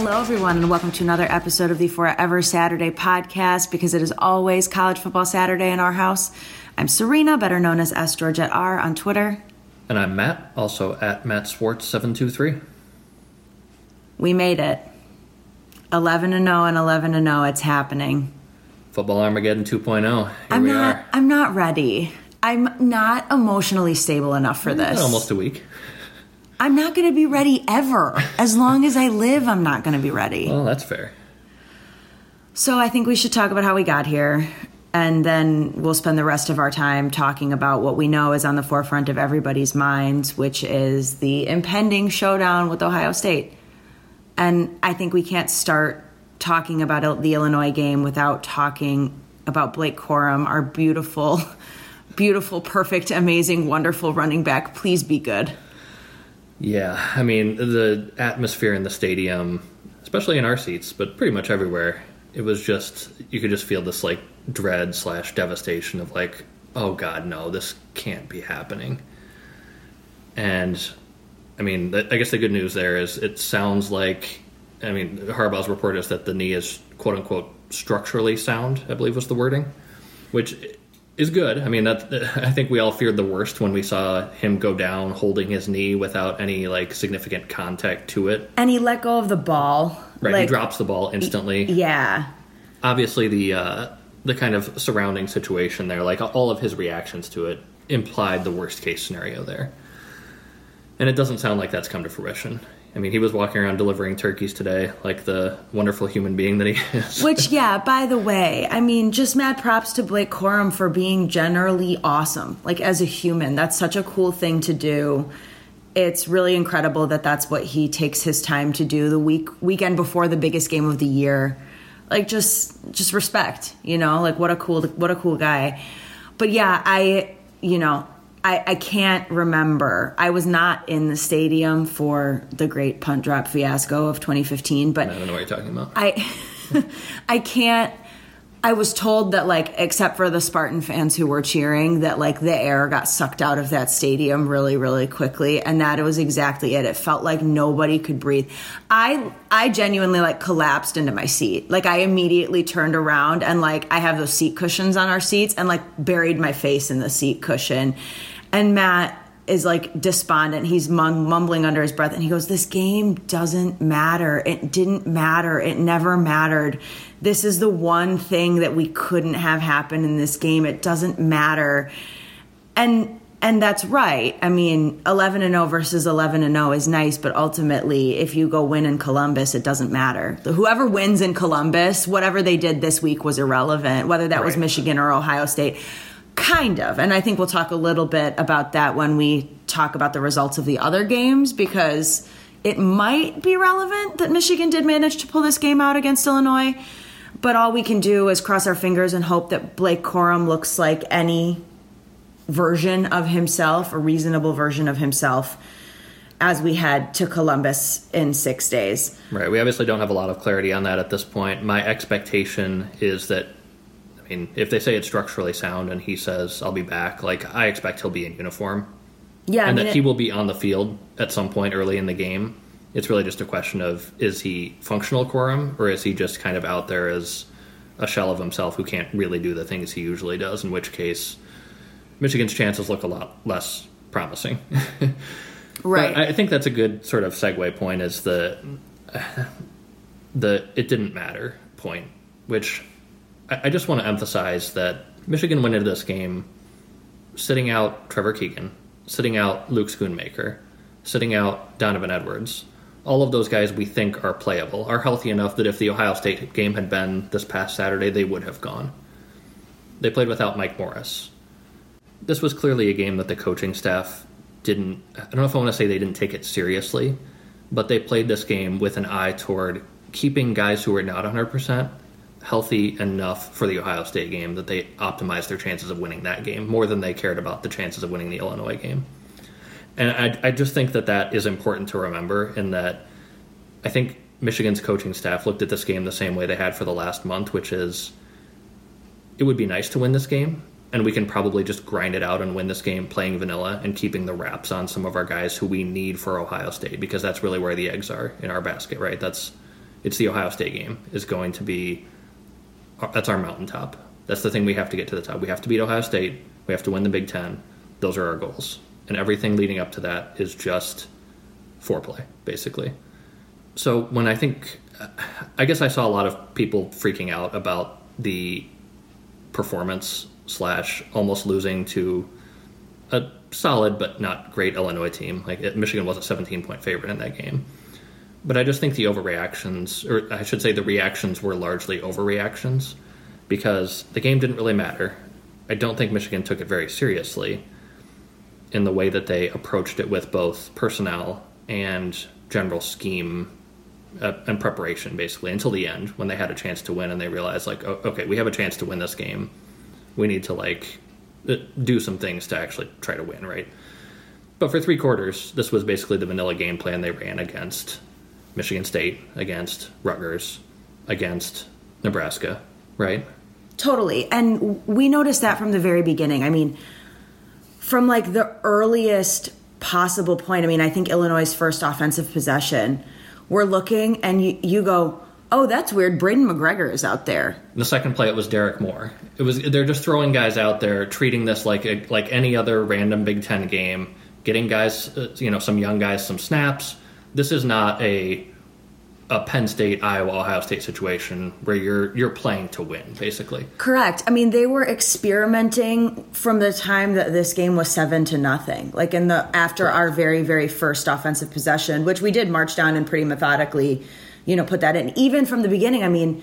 Hello, everyone, and welcome to another episode of the Forever Saturday podcast because it is always College Football Saturday in our house. I'm Serena, better known as S. Georgette R on Twitter. And I'm Matt, also at Matt Swartz723. We made it. 11 and 0 and 11 and 0. It's happening. Football Armageddon 2.0. Here I'm we not. are. I'm not ready. I'm not emotionally stable enough for this. Almost a week. I'm not going to be ready ever. As long as I live, I'm not going to be ready. Well, that's fair. So I think we should talk about how we got here, and then we'll spend the rest of our time talking about what we know is on the forefront of everybody's minds, which is the impending showdown with Ohio State. And I think we can't start talking about the Illinois game without talking about Blake Corum, our beautiful, beautiful, perfect, amazing, wonderful running back. Please be good. Yeah, I mean, the atmosphere in the stadium, especially in our seats, but pretty much everywhere, it was just, you could just feel this like dread slash devastation of like, oh God, no, this can't be happening. And I mean, I guess the good news there is it sounds like, I mean, Harbaugh's report is that the knee is quote unquote structurally sound, I believe was the wording, which is good. I mean, that I think we all feared the worst when we saw him go down holding his knee without any like significant contact to it. And he let go of the ball. Right, he drops the ball instantly. Yeah. Obviously, the uh, the kind of surrounding situation there, like all of his reactions to it, implied the worst case scenario there. And it doesn't sound like that's come to fruition. I mean, he was walking around delivering turkeys today, like the wonderful human being that he is. Which, yeah, by the way, I mean, just mad props to Blake Corum for being generally awesome. Like, as a human, that's such a cool thing to do. It's really incredible that that's what he takes his time to do the week weekend before the biggest game of the year. Like, just just respect, you know. Like, what a cool what a cool guy. But yeah, I you know I, I can't remember. I was not in the stadium for the great punt drop fiasco of 2015, but I don't know what you're talking about. I I can't I was told that like except for the Spartan fans who were cheering that like the air got sucked out of that stadium really really quickly and that it was exactly it. It felt like nobody could breathe. I I genuinely like collapsed into my seat. Like I immediately turned around and like I have those seat cushions on our seats and like buried my face in the seat cushion. And Matt is like despondent. He's mumbling under his breath and he goes, This game doesn't matter. It didn't matter. It never mattered. This is the one thing that we couldn't have happen in this game. It doesn't matter. And and that's right. I mean, 11 and 0 versus 11 and 0 is nice, but ultimately, if you go win in Columbus, it doesn't matter. Whoever wins in Columbus, whatever they did this week was irrelevant, whether that was Michigan or Ohio State. Kind of. And I think we'll talk a little bit about that when we talk about the results of the other games because it might be relevant that Michigan did manage to pull this game out against Illinois. But all we can do is cross our fingers and hope that Blake Corum looks like any version of himself, a reasonable version of himself, as we head to Columbus in six days. Right. We obviously don't have a lot of clarity on that at this point. My expectation is that, I mean, if they say it's structurally sound and he says, I'll be back, like, I expect he'll be in uniform Yeah, I and mean, that it- he will be on the field at some point early in the game. It's really just a question of is he functional Corum or is he just kind of out there as a shell of himself who can't really do the things he usually does, in which case Michigan's chances look a lot less promising. right. But I think that's a good sort of segue point is the the it didn't matter point, which I, I just want to emphasize that Michigan went into this game sitting out Trevor Keegan, sitting out Luke Schoonmaker, sitting out Donovan Edwards. All of those guys we think are playable, are healthy enough that if the Ohio State game had been this past Saturday, they would have gone. They played without Mike Morris. This was clearly a game that the coaching staff didn't, I don't know if I want to say they didn't take it seriously, but they played this game with an eye toward keeping guys who were not 100% healthy enough for the Ohio State game that they optimized their chances of winning that game more than they cared about the chances of winning the Illinois game. And I, I just think that that is important to remember in that I think Michigan's coaching staff looked at this game the same way they had for the last month, which is it would be nice to win this game, and we can probably just grind it out and win this game playing vanilla and keeping the wraps on some of our guys who we need for Ohio State because that's really where the eggs are in our basket, right? That's it's the Ohio State game is going to be that's our mountaintop. That's the thing we have to get to the top. We have to beat Ohio State. We have to win the Big Ten. Those are our goals, and everything leading up to that is just foreplay, basically. So when I think, I guess I saw a lot of people freaking out about the performance slash almost losing to a solid but not great Illinois team. Like Michigan was a 17 point favorite in that game. But I just think the overreactions, or I should say the reactions were largely overreactions because the game didn't really matter. I don't think Michigan took it very seriously in the way that they approached it with both personnel and general scheme uh, and preparation, basically, until the end when they had a chance to win and they realized, like, oh, okay, we have a chance to win this game. We need to, like, uh, do some things to actually try to win, right? But for three quarters, this was basically the vanilla game plan they ran against Michigan State, against Rutgers, against Nebraska, right? Totally. And we noticed that from the very beginning. I mean, from like the earliest possible point, I mean, I think Illinois' first offensive possession, we're looking and you, you go, oh, that's weird. Braiden McGregor is out there. The second play, it was Derrick Moore. It was they're just throwing guys out there, treating this like a, like any other random Big Ten game, getting guys, uh, you know, some young guys some snaps. This is not a a Penn State, Iowa, Ohio State situation where you're you're playing to win, basically. Correct. I mean, they were experimenting from the time that this game was seven to nothing. Like in the after Correct. our very very first offensive possession, which we did march down and pretty methodically, you know, put that in. Even from the beginning, I mean.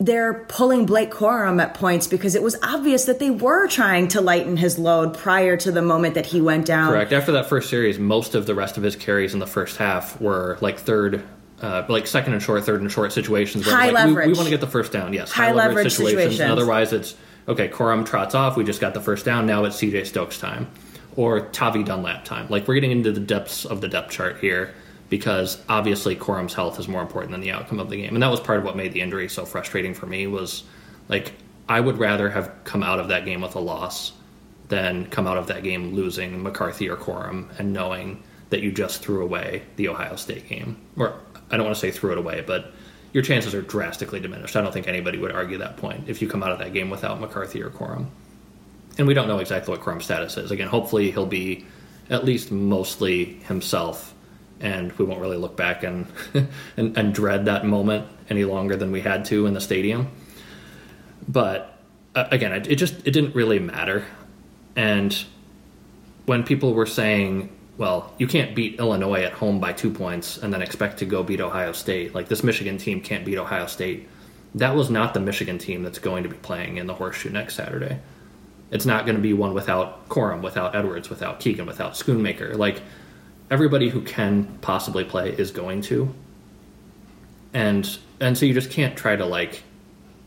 They're pulling Blake Corum at points because it was obvious that they were trying to lighten his load prior to the moment that he went down. Correct. After that first series, most of the rest of his carries in the first half were like third uh, like second and short, third and short situations. Where high like, leverage. We, we, want to get the first down. Yes, high, high leverage, leverage situations. situations. Otherwise, it's okay. Corum trots off. We just got the first down. Now it's C.J. Stokes time or Tavi Dunlap time. Like we're getting into the depths of the depth chart here because obviously Corum's health is more important than the outcome of the game, and that was part of what made the injury so frustrating for me. Was like I would rather have come out of that game with a loss than come out of that game losing McCarthy or Corum and knowing that you just threw away the Ohio State game or I don't want to say threw it away, but your chances are drastically diminished. I don't think anybody would argue that point if you come out of that game without McCarthy or Corum. And we don't know exactly what Corum's status is. Again, hopefully he'll be at least mostly himself, and we won't really look back and, and, and dread that moment any longer than we had to in the stadium. But uh, again, it, it just it didn't really matter. And when people were saying well, you can't beat Illinois at home by two points and then expect to go beat Ohio State. Like this Michigan team can't beat Ohio State. That was not the Michigan team that's going to be playing in the horseshoe next Saturday. It's not going to be one without Corum, without Edwards, without Keegan, without Schoonmaker. Like everybody who can possibly play is going to. And and so you just can't try to like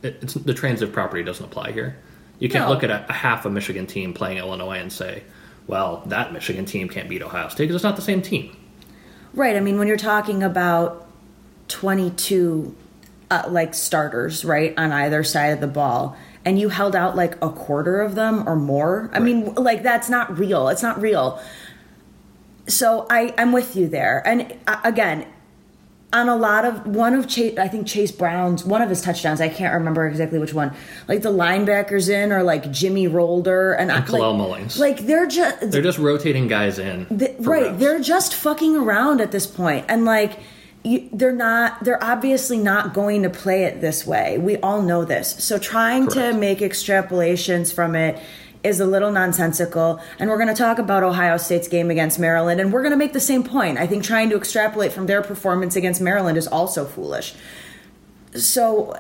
it's the transitive property doesn't apply here. You can't no. look at a, a half a Michigan team playing Illinois and say, well, that Michigan team can't beat Ohio State because it's not the same team. Right. I mean, when you're talking about 22 uh, like starters, right, on either side of the ball, and you held out like a quarter of them or more, I right. mean, like that's not real. It's not real. So I, I'm with you there. And uh, again, on a lot of one of Chase, I think Chase Brown's one of his touchdowns. I can't remember exactly which one. Like the linebackers in, or like Jimmy Rolder and, and Kalel like, Mullings. Like they're just they're just rotating guys in. The, right, reps. they're just fucking around at this point, and like. You, they're not they're obviously not going to play it this way we all know this so trying Correct. to make extrapolations from it is a little nonsensical. And we're going to talk about Ohio State's game against Maryland, and we're going to make the same point. I think trying to extrapolate from their performance against Maryland is also foolish. So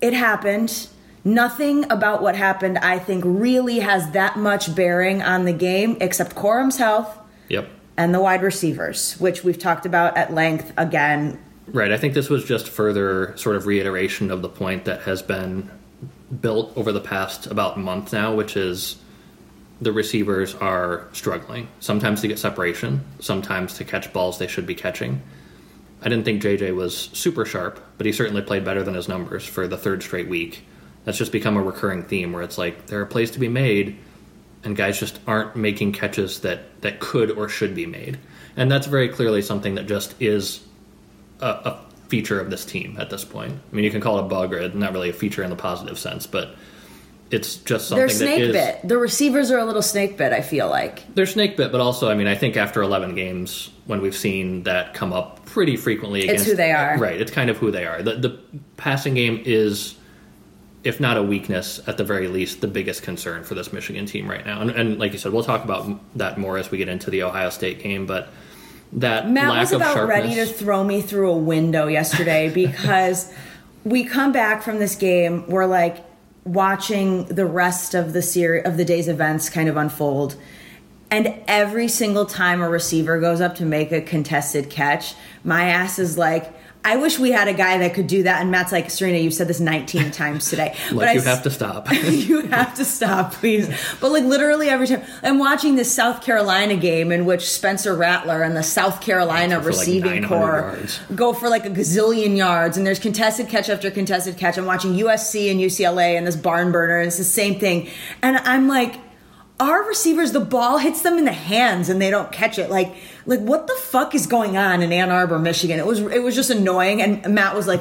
it happened. Nothing about what happened, I think, really has that much bearing on the game except Corum's health. Yep. And the wide receivers, which we've talked about at length again. Right. I think this was just further sort of reiteration of the point that has been built over the past about month now, which is the receivers are struggling. Sometimes to get separation, sometimes to catch balls they should be catching. I didn't think JJ was super sharp, but he certainly played better than his numbers for the third straight week. That's just become a recurring theme where it's like there are plays to be made, and guys just aren't making catches that, that could or should be made. And that's very clearly something that just is a, a feature of this team at this point. I mean, you can call it a bug or not really a feature in the positive sense, but it's just something They're snake is bit. The receivers are a little snake bit. I feel like. they're snake bit, but also, I mean, I think after 11 games, when we've seen that come up pretty frequently, against, who they are. Right, it's kind of who they are. The, the passing game is, if not a weakness, at the very least, the biggest concern for this Michigan team right now. And, and like you said, we'll talk about that more as we get into the Ohio State game, but that Matt was about sharpness. ready to throw me through a window yesterday because we come back from this game. We're like watching the rest of the series of the day's events kind of unfold. And every single time a receiver goes up to make a contested catch, my ass is like, I wish we had a guy that could do that. And Matt's like, Serena, you've said this 19 times today. like I you have to stop. you have to stop, please. But like literally every time I'm watching this South Carolina game in which Spencer Rattler and the South Carolina like, receiving 900 core yards. go for like a gazillion yards, and there's contested catch after contested catch. I'm watching USC and UCLA and this barn burner, and it's the same thing. And I'm like, our receivers, the ball hits them in the hands and they don't catch it. Like, like what the fuck is going on in Ann Arbor, Michigan? It was it was just annoying. And Matt was like,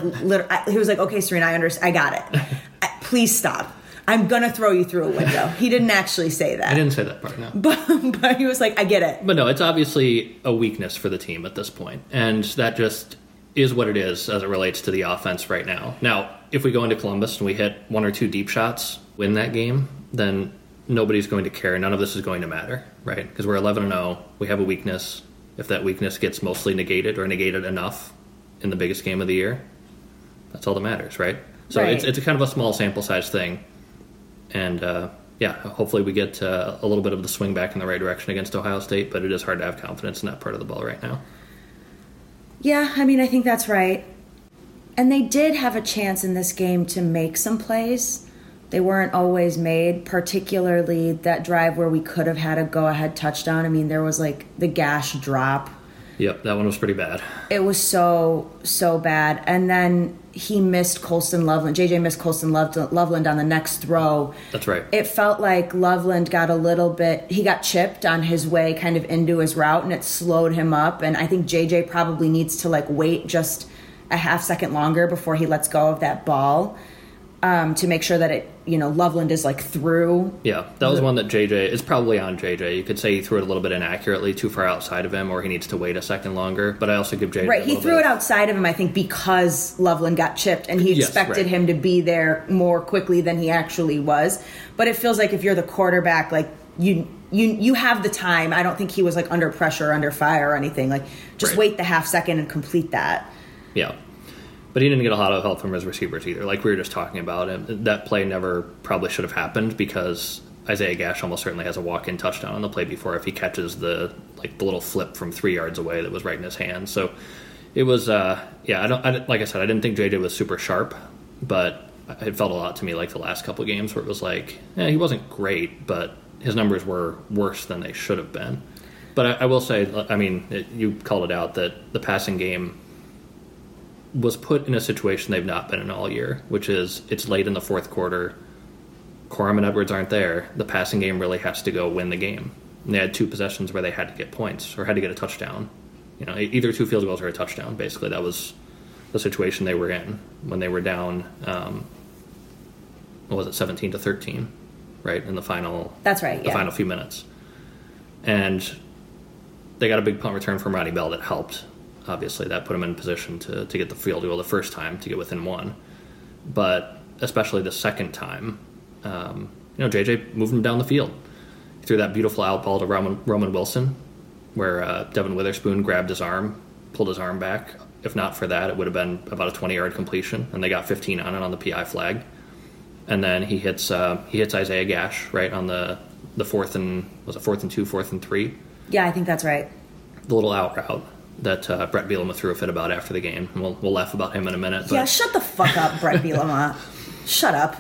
he was like, okay, Serena, I understand, I got it. Please stop. I'm gonna throw you through a window. He didn't actually say that. I didn't say that part, no. but but he was like, I get it. But no, it's obviously a weakness for the team at this point, and that just is what it is as it relates to the offense right now. Now, if we go into Columbus and we hit one or two deep shots, win that game, then nobody's going to care. None of this is going to matter, right? Because we're 11 and 0. We have a weakness. If that weakness gets mostly negated or negated enough in the biggest game of the year, that's all that matters, right? So Right. it's it's a kind of a small sample size thing, and uh, yeah, hopefully we get uh, a little bit of the swing back in the right direction against Ohio State. But it is hard to have confidence in that part of the ball right now. Yeah, I mean, I think that's right. And they did have a chance in this game to make some plays. They weren't always made, particularly that drive where we could have had a go ahead touchdown. I mean, there was like the Gash drop. Yep, that one was pretty bad. It was so, so bad. And then he missed Colston Loveland. JJ missed Colston Loveland on the next throw. That's right. It felt like Loveland got a little bit, he got chipped on his way kind of into his route and it slowed him up. And I think JJ probably needs to like wait just a half second longer before he lets go of that ball um, to make sure that it, you know, Loveland is like through. Yeah, that was one that JJ is probably on JJ. You could say he threw it a little bit inaccurately, too far outside of him, or he needs to wait a second longer. But I also give JJ Right, he threw bit it outside of him, I think, because Loveland got chipped, and he Yes, expected right. him to be there more quickly than he actually was. But it feels like if you're the quarterback, like you you you have the time. I don't think he was like under pressure, or under fire, or anything. Like just Right. wait the half second and complete that. Yeah. But he didn't get a lot of help from his receivers either, like we were just talking about. And that play never probably should have happened because Isaiah Gash almost certainly has a walk-in touchdown on the play before if he catches the like the little flip from three yards away that was right in his hand. So it was, uh, yeah. I don't I, like I said, I didn't think JJ was super sharp, but it felt a lot to me like the last couple games where it was like, yeah, he wasn't great, but his numbers were worse than they should have been. But I, I will say, I mean, it, you called it out that the passing game was put in a situation they've not been in all year, which is it's late in the fourth quarter. Corum and Edwards aren't there. The passing game really has to go win the game. And they had two possessions where they had to get points or had to get a touchdown. You know, either two field goals or a touchdown. Basically, that was the situation they were in when they were down. Um, what was it, seventeen to thirteen, right in the final That's right. the Yeah. final few minutes. And they got a big punt return from Ronnie Bell that helped. Obviously, that put him in position to, to get the field goal the first time to get within one. But especially the second time, um, you know, JJ moved him down the field. He threw that beautiful out ball to Roman, Roman Wilson, where uh, Devon Witherspoon grabbed his arm, pulled his arm back. If not for that, it would have been about a 20 yard completion, and they got 15 on it on the PI flag and then he hits uh, he hits Isaiah Gash right on the the fourth and was it fourth and two, fourth and three, yeah, I think that's right. the little out route that uh, Brett Bielema threw a fit about after the game. We'll we'll laugh about him in a minute. But, Yeah, shut the fuck up, Brett Bielema. Shut up.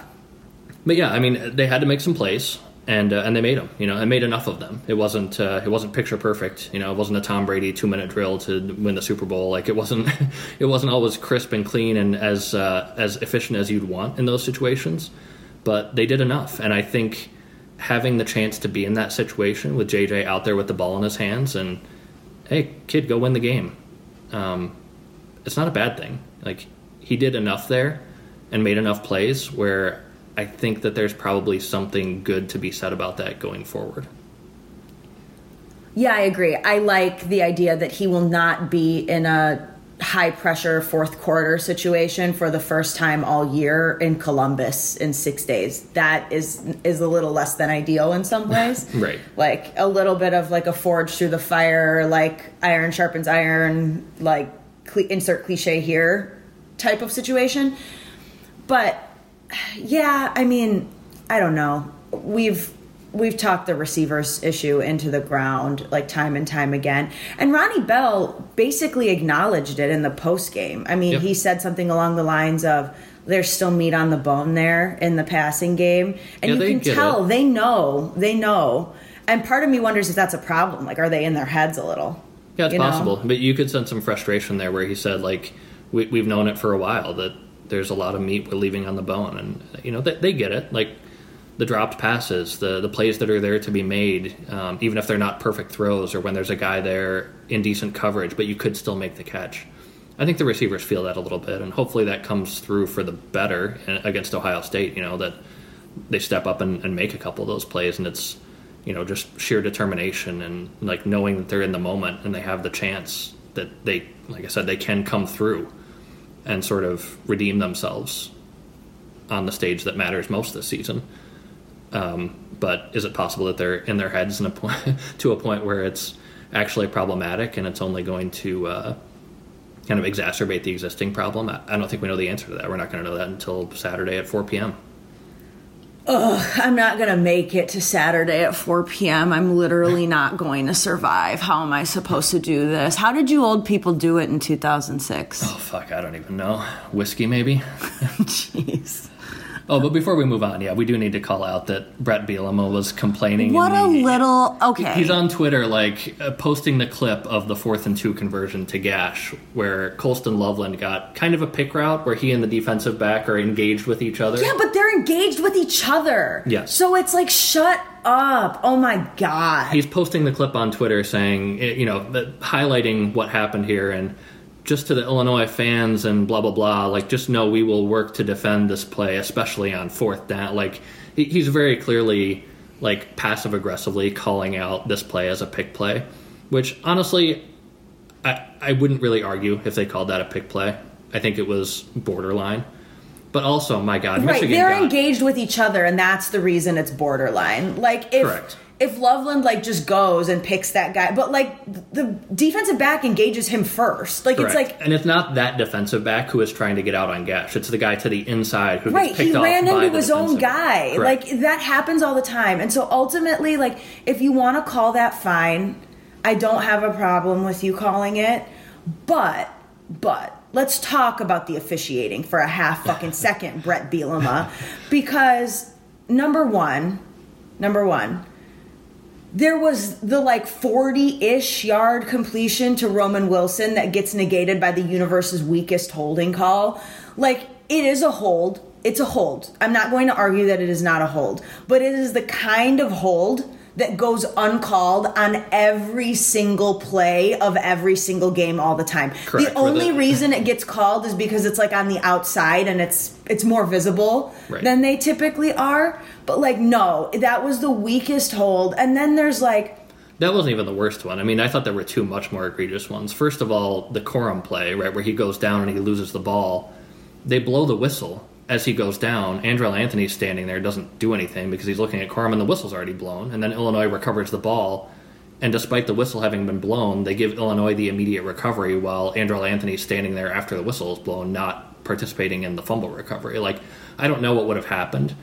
but yeah, I mean they had to make some plays. And, uh, and they made them, you know, and made enough of them. It wasn't uh, it wasn't picture perfect, you know. It wasn't a Tom Brady two minute drill to win the Super Bowl. Like it wasn't it wasn't always crisp and clean and as uh, as efficient as you'd want in those situations. But they did enough, and I think having the chance to be in that situation with JJ out there with the ball in his hands and hey kid go win the game um, it's not a bad thing Like he did enough there and made enough plays where I think that there's probably something good to be said about that going forward. Yeah, I agree. I like the idea that he will not be in a high pressure fourth quarter situation for the first time all year in Columbus in 6 days. That is is a little less than ideal in some ways. right. Like a little bit of like a forge through the fire, like iron sharpens iron, like cl- insert cliche here type of situation. But yeah, I mean, I don't know. We've we've talked the receivers issue into the ground like time and time again. And Ronnie Bell basically acknowledged it in the post game. I mean, Yep. he said something along the lines of there's still meat on the bone there in the passing game. And Yeah, you can tell it. they know, they know. And part of me wonders if that's a problem. Like are they in their heads a little? Yeah, it's You know? possible. But you could sense some frustration there where he said, like, we, we've known it for a while that there's a lot of meat we're leaving on the bone. And, you know, they, they get it. Like, the dropped passes, the, the plays that are there to be made, um, even if they're not perfect throws or when there's a guy there in decent coverage, but you could still make the catch. I think the receivers feel that a little bit, and hopefully that comes through for the better against Ohio State, you know, that they step up and, and make a couple of those plays, and it's, you know, just sheer determination and like knowing that they're in the moment and they have the chance that they, like I said, they can come through and sort of redeem themselves on the stage that matters most this season. Um, but is it possible that they're in their heads in a point, to a point where it's actually problematic and it's only going to uh, kind of exacerbate the existing problem? I, I don't think we know the answer to that. We're not going to know that until Saturday at 4 p.m. I'm not going to make it to Saturday at 4 p.m. I'm literally not going to survive. How am I supposed to do this? How did you old people do it in 2006? Oh, fuck, I don't even know. Whiskey, maybe? Jeez. Oh, but before we move on, yeah, we do need to call out that Brett Bielema was complaining. What in a little. Okay. He's on Twitter, like uh, posting the clip of the fourth and two conversion to Gash, where Colston Loveland got kind of a pick route where he and the defensive back are engaged with each other. Yeah, but they're engaged with each other. Yes. So it's like, shut up. Oh my God. He's posting the clip on Twitter saying, eh, you know, highlighting what happened here and just to the Illinois fans and blah blah blah. Like, just know we will work to defend this play, especially on fourth down. Like, he's very clearly like passive aggressively calling out this play as a pick play, which honestly, I I wouldn't really argue if they called that a pick play. I think it was borderline. But also, my God, Right, Michigan they're got- engaged with each other, and that's the reason it's borderline. Like if Correct. If Loveland like just goes and picks that guy, but like the defensive back engages him first. Like Correct. it's like and it's not that defensive back who is trying to get out on Gash. It's the guy to the inside who right, gets picked he ran into his own guy. Correct. Like that happens all the time, and so ultimately, like if you want to call that fine, I don't have a problem with you calling it, but but. Let's talk about the officiating for a half fucking second, Brett Bielema, because number one, number one, there was the like 40-ish yard completion to Roman Wilson that gets negated by the universe's weakest holding call. Like it is a hold. It's a hold. I'm not going to argue that it is not a hold, but it is the kind of hold that goes uncalled on every single play of every single game all the time. Correct, The only reason it gets called is because it's like on the outside and it's it's more visible Right. than they typically are. But like no, that was the weakest hold. And then there's like That wasn't even the worst one. I mean, I thought there were two much more egregious ones. First of all, the Corum play, right, where he goes down and he loses the ball. They blow the whistle as he goes down. Andrel Anthony's standing there, doesn't do anything because he's looking at Corum and the whistle's already blown. And then Illinois recovers the ball. And despite the whistle having been blown, they give Illinois the immediate recovery while Andrel Anthony's standing there after the whistle is blown, not participating in the fumble recovery. Like, I don't know what would have happened,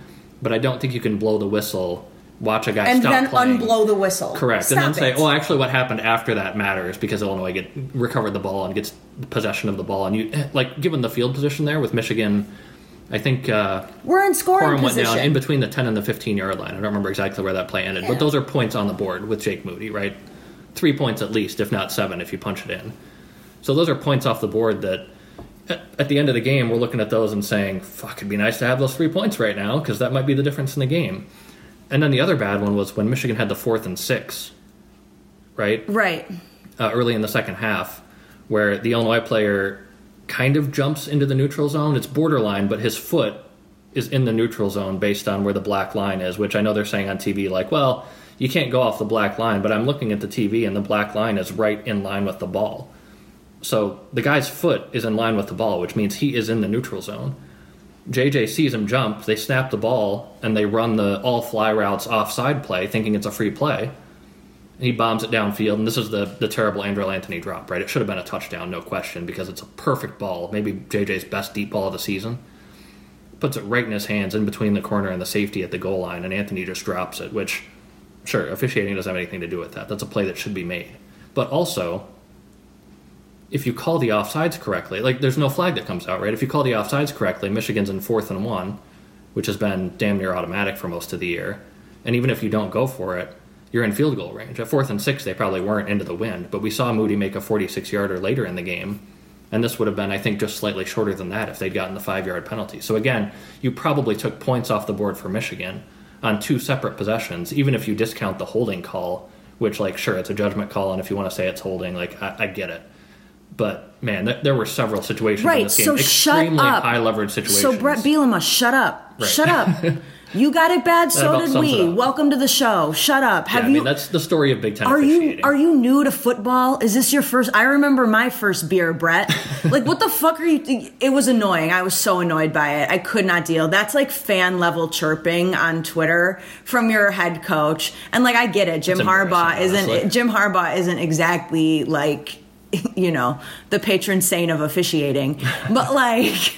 but I don't think you can blow the whistle, watch a guy stop and then playing. unblow the whistle. Correct, Stop and then say, it. "Oh, actually, what happened after that matters because Illinois get recovered the ball and gets possession of the ball." And you like, given the field position there with Michigan, I think uh, we're in scoring Corum went position. down in between the ten and the fifteen yard line. I don't remember exactly where that play ended, Yeah. but those are points on the board with Jake Moody, right? Three points at least, if not seven, if you punch it in. So those are points off the board that. At- At the end of the game, we're looking at those and saying, "Fuck, it'd be nice to have those three points right now because that might be the difference in the game." And then the other bad one was when Michigan had the fourth and six, right? right. uh, early in the second half, where the Illinois player kind of jumps into the neutral zone. It's borderline, but his foot is in the neutral zone based on where the black line is, which I know they're saying on TV, like, well, you can't go off the black line, but I'm looking at the TV and the black line is right in line with the ball. So the guy's foot is in line with the ball, which means he is in the neutral zone. JJ sees him jump, they snap the ball, and they run the all fly routes offside play, thinking it's a free play. He bombs it downfield, and this is the, the terrible Andrel Anthony drop, right? It should have been a touchdown, no question, because it's a perfect ball, maybe JJ's best deep ball of the season. Puts it right in his hands, in between the corner and the safety at the goal line, and Anthony just drops it, which, sure, officiating doesn't have anything to do with that. That's a play that should be made. But also, if you call the offsides correctly, like there's no flag that comes out, right? If you call the offsides correctly, Michigan's in fourth and one, which has been damn near automatic for most of the year. And even if you don't go for it, you're in field goal range. At fourth and six, they probably weren't into the wind, but we saw Moody make a 46 yarder later in the game. And this would have been, I think, just slightly shorter than that if they'd gotten the five yard penalty. So again, you probably took points off the board for Michigan on two separate possessions, even if you discount the holding call, which, like, sure, it's a judgment call, and if you want to say it's holding, like, I, I get it but man, th- there were several situations right, in this game, so shut extremely up. high leverage situations. So Brett Bielema, shut up, Right. shut up. you got it bad, so did we. Welcome to the show. Shut up. yeah, Have I you? mean, that's the story of Big Ten are you are you new to football? Is this your first? I remember my first beer, Brett. like, what the fuck are you? It was annoying. I was so annoyed by it. I could not deal. That's like fan level chirping on Twitter from your head coach. And like, I get it. Jim Harbaugh isn't. honestly. Jim Harbaugh isn't exactly like you know the patron saint of officiating but like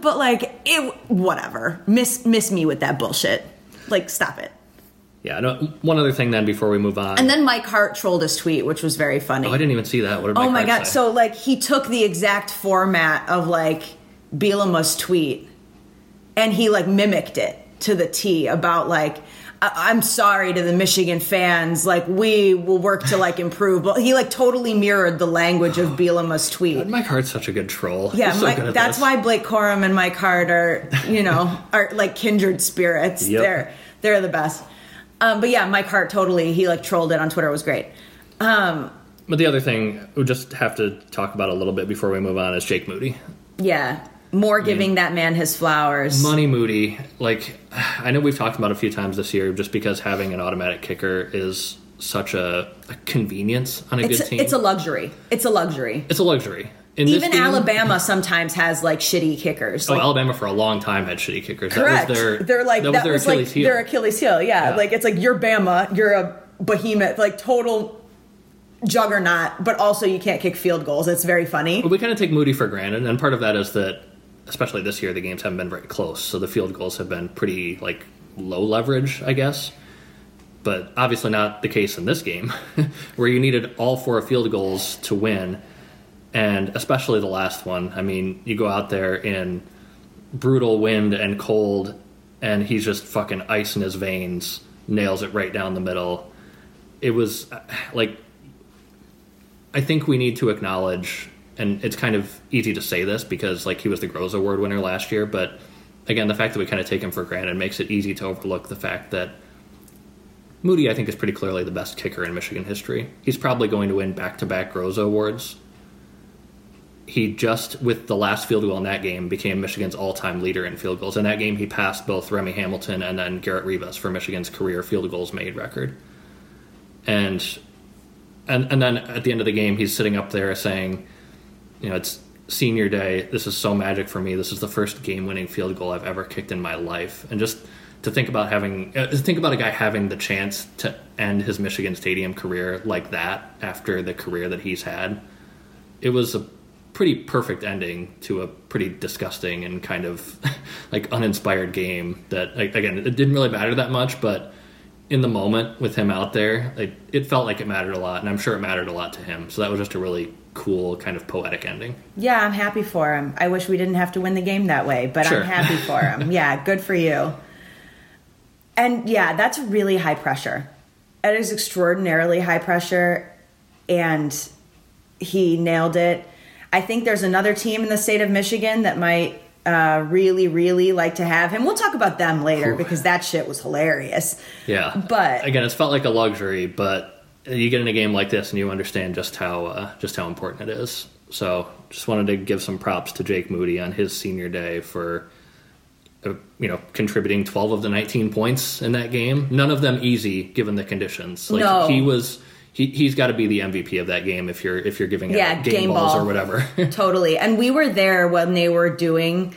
but like it whatever miss miss me with that bullshit like stop it Yeah. No, one other thing then before we move on. and then mike hart trolled his tweet which was very funny oh, I didn't even see that. What did Oh my Hart god! say? So like he took the exact format of like Bielema's tweet, and he like mimicked it to the T about like. I- I'm sorry to the Michigan fans. Like we will work to like improve, but he like totally mirrored the language of Bielema's tweet. Mike Hart's such a good troll. Yeah, so Mike, good at that's this. why Blake Corum and Mike Hart are, you know, are like kindred spirits. Yep. They're they're the best. Um, but yeah, Mike Hart totally he like trolled it on Twitter. It was great. Um, But the other thing we just have to talk about a little bit before we move on is Jake Moody. yeah, more giving that man his flowers. Money Moody, like I know we've talked about a few times this year, just because having an automatic kicker is such a, a convenience on a It's good team. it's a luxury. It's a luxury. it's a luxury. In Even game- Alabama sometimes has like shitty kickers. Oh, Like, Alabama for a long time had shitty kickers. correct. That was their, They're like that that, was was, their like Achilles heel. their Achilles heel. Yeah. Yeah. like it's like you're Bama, you're a behemoth, like total juggernaut, but also you can't kick field goals. It's very funny. But we kind of take Moody for granted, and part of that is that, especially this year, the games haven't been very close, so the field goals have been pretty like low leverage, I guess. But obviously not the case in this game, where you needed all four field goals to win, and especially the last one. I mean, you go out there in brutal wind and cold, and he's just fucking ice in his veins, nails it right down the middle. It was like I think we need to acknowledge, and it's kind of easy to say this because like he was the Groza Award winner last year, but again, the fact that we kind of take him for granted makes it easy to overlook the fact that Moody, I think, is pretty clearly the best kicker in Michigan history. He's probably going to win back-to-back Groza Awards. He just, with the last field goal in that game, became Michigan's all-time leader in field goals. In that game, he passed both Remy Hamilton and then Garrett Rivas for Michigan's career field goals made record. And and and then at the end of the game, he's sitting up there saying, you know, it's senior day. This is so magic for me. This is the first game-winning field goal I've ever kicked in my life. And just to think about having, uh, to think about a guy having the chance to end his Michigan Stadium career like that after the career that he's had, it was a pretty perfect ending to a pretty disgusting and kind of like uninspired game. That again, it didn't really matter that much, but in the moment with him out there, like, it felt like it mattered a lot, and I'm sure it mattered a lot to him. So that was just a really cool, kind of poetic ending. Yeah, I'm happy for him. I wish we didn't have to win the game that way, but Sure. I'm happy for him. yeah, good for you. And yeah, that's really high pressure. It is extraordinarily high pressure, and he nailed it. I think there's another team in the state of Michigan that might uh, really, really like to have him. We'll talk about them later because that shit was hilarious. Yeah, But- again, it's felt like a luxury, but you get in a game like this and you understand just how uh, just how important it is. So just wanted to give some props to Jake Moody on his senior day for uh, you know contributing 12 of the 19 points in that game. None of them easy given the conditions. Like No. he was he he's got to be the MVP of that game if you're if you're giving Yeah, out game, game balls ball. or whatever. totally. And we were there when they were doing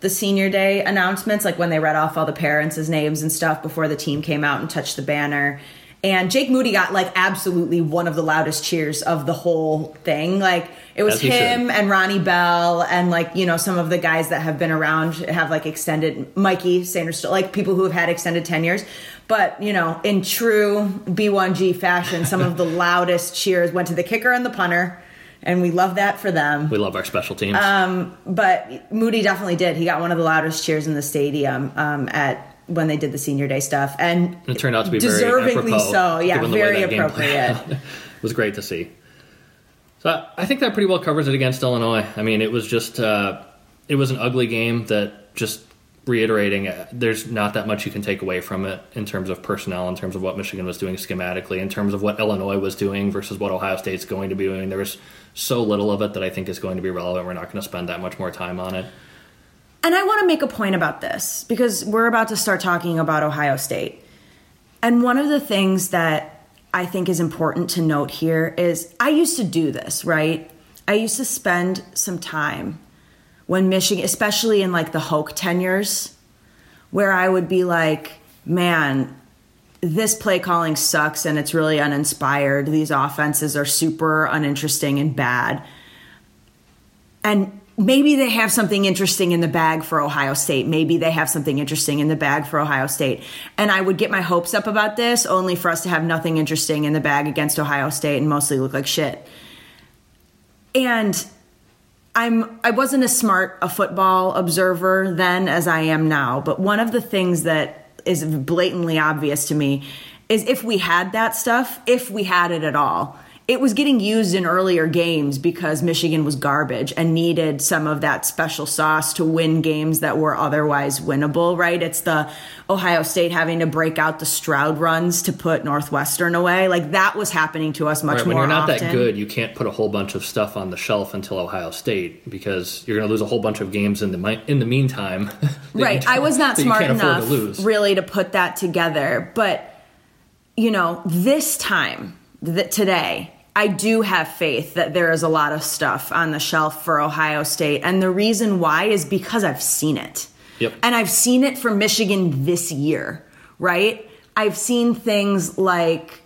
the senior day announcements, like when they read off all the parents' names and stuff before the team came out and touched the banner. And Jake Moody got like absolutely one of the loudest cheers of the whole thing. Like it was him should. and Ronnie Bell and like, you know, some of the guys that have been around have like extended Mikey Sanders, like people who have had extended tenures. But, you know, in true B1G fashion, some of the loudest cheers went to the kicker and the punter. And we love that for them we love our special teams. Um, but Moody definitely did. He got one of the loudest cheers in the stadium um, at when they did the senior day stuff, and it turned out to be deservingly so. Yeah, given the way very that game played appropriate. it was great to see. So I- I think that pretty well covers it against Illinois. I mean, it was just uh, it was an ugly game that just reiterating uh, there's not that much you can take away from it in terms of personnel, in terms of what Michigan was doing schematically, in terms of what Illinois was doing versus what Ohio State's going to be doing. There was so little of it that I think is going to be relevant. We're not going to spend that much more time on it. And I want to make a point about this because we're about to start talking about Ohio State. And one of the things that I think is important to note here is I used to do this, right? I used to spend some time when Michigan, especially in like the Hoke tenures, where I would be like, man, this play calling sucks and it's really uninspired. These offenses are super uninteresting and bad. And maybe they have something interesting in the bag for Ohio State. Maybe they have something interesting in the bag for Ohio State. And I would get my hopes up about this only for us to have nothing interesting in the bag against Ohio State and mostly look like shit. And I'm I wasn't as smart a football observer then as I am now, but one of the things that is blatantly obvious to me is if we had that stuff, if we had it at all, it was getting used in earlier games because Michigan was garbage and needed some of that special sauce to win games that were otherwise winnable, right? It's the Ohio State having to break out the Stroud runs to put Northwestern away. Like that was happening to us much Right, when more you're not often. that good, you can't put a whole bunch of stuff on the shelf until Ohio State because you're going to lose a whole bunch of games in the in the meantime. right i was not smart enough to lose. really to put that together but you know this time that today i do have faith that there is a lot of stuff on the shelf for ohio state. And the reason why is because i've seen it. Yep. and i've seen it for michigan this year right? I've seen things like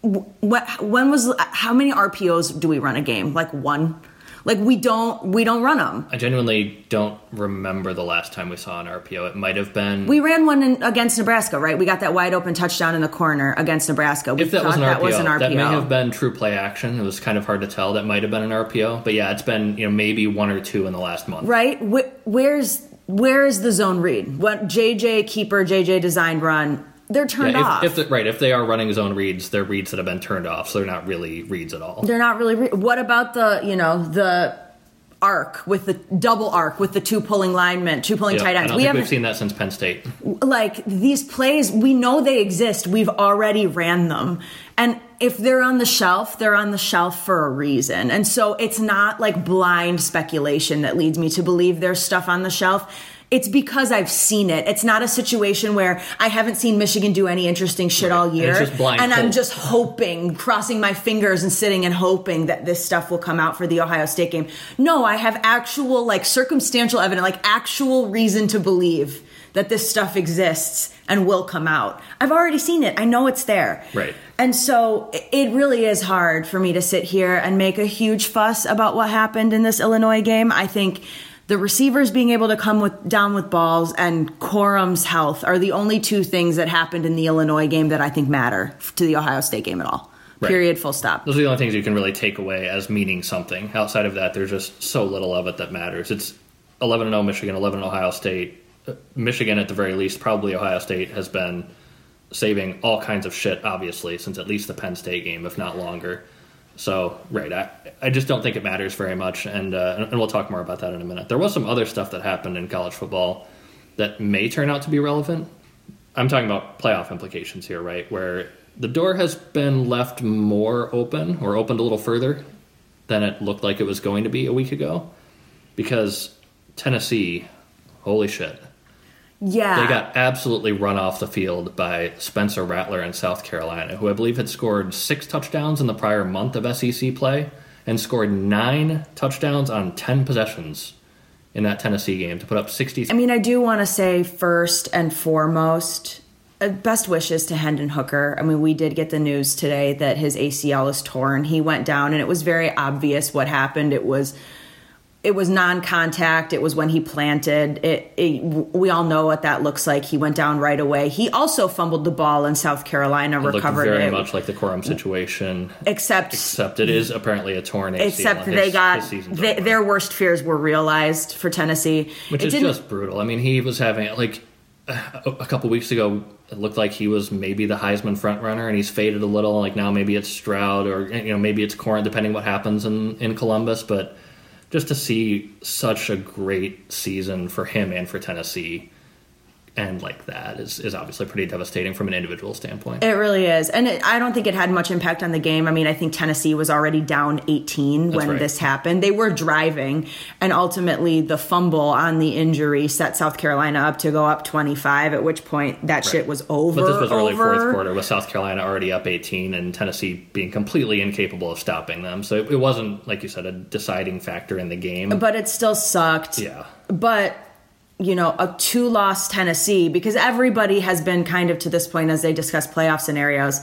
what when was how many rpos do we run a game? Like one like we don't we don't run them I genuinely don't remember the last time we saw an RPO. It might have been We ran one in, against Nebraska, right? We got that wide open touchdown in the corner against Nebraska. We if that was thought an RPO, that was an RPO. that may have been true play action. It was kind of hard to tell. That might have been an RPO, but yeah, it's been you know maybe one or two in the last month. right? Wh- where's where is the zone read? What JJ keeper JJ designed run? They're turned Yeah, off. if, if the, right, if they are running zone reads, they're reads that have been turned off, so they're not really reads at all. They're not really. Re- what about the you know the arc with the double arc with the two pulling linemen, two pulling Yeah, tight I ends? We think haven't we've seen that since Penn State. like these plays we know they exist we've already ran them and if they're on the shelf they're on the shelf for a reason and so it's not like blind speculation that leads me to believe there's stuff on the shelf it's because I've seen it. It's not a situation where I haven't seen Michigan do any interesting shit all And year. it's just blind and I'm just hoping, crossing my fingers and sitting and hoping that this stuff will come out for the Ohio State game. No, I have actual, like, circumstantial evidence, like, actual reason to believe that this stuff exists and will come out. I've already seen it. I know it's there. Right. And so it really is hard for me to sit here and make a huge fuss about what happened in this Illinois game. I think the receivers being able to come with down with balls and Corum's health are the only two things that happened in the Illinois game that I think matter to the Ohio State game at all. Right. Period. Full stop. Those are the only things you can really take away as meaning something. Outside of that, there's just so little of it that matters. It's 11 0 Michigan, 11 Ohio State. Uh, Michigan, at the very least, probably Ohio State, has been saving all kinds of shit, obviously, since at least the Penn State game, if not longer. So, right, I, I just don't think it matters very much, and uh, and we'll talk more about that in a minute. There was some other stuff that happened in college football that may turn out to be relevant. I'm talking about playoff implications here, right? Where the door has been left more open or opened a little further than it looked like it was going to be a week ago because Tennessee, holy shit. Yeah. They got absolutely run off the field by Spencer Rattler in South Carolina, who I believe had scored six touchdowns in the prior month of SEC play and scored nine touchdowns on 10 possessions in that Tennessee game to put up 60. I mean, I do want to say first and foremost, uh, best wishes to Hendon Hooker. I mean, we did get the news today that his ACL is torn. He went down, and it was very obvious what happened. It was it was non-contact. It was when he planted. It, it, we all know what that looks like. He went down right away. He also fumbled the ball in South Carolina, It recovered looked very it. much like the Corum situation, except except it is apparently a torn ACL. except and they got his they, their worst fears were realized for Tennessee. which It is just brutal. I mean, he was having like a, couple weeks ago. It looked like he was maybe the Heisman front runner, and he's faded a little. Like now, maybe it's Stroud, or you know, maybe it's Corum, depending what happens in in Columbus. But just to see such a great season for him and for Tennessee, and like that is is obviously pretty devastating from an individual standpoint. It really is. And it, I don't think it had much impact on the game. I mean, I think Tennessee was already down 18 when right. this happened. They were driving, and ultimately the fumble on the injury set South Carolina up to go up 25, at which point that shit was over. But this was early over. fourth quarter with South Carolina already up 18 and Tennessee being completely incapable of stopping them. So it, it wasn't, like you said, a deciding factor in the game. But it still sucked. yeah. but you know a two loss tennessee because everybody has been kind of to this point as they discuss playoff scenarios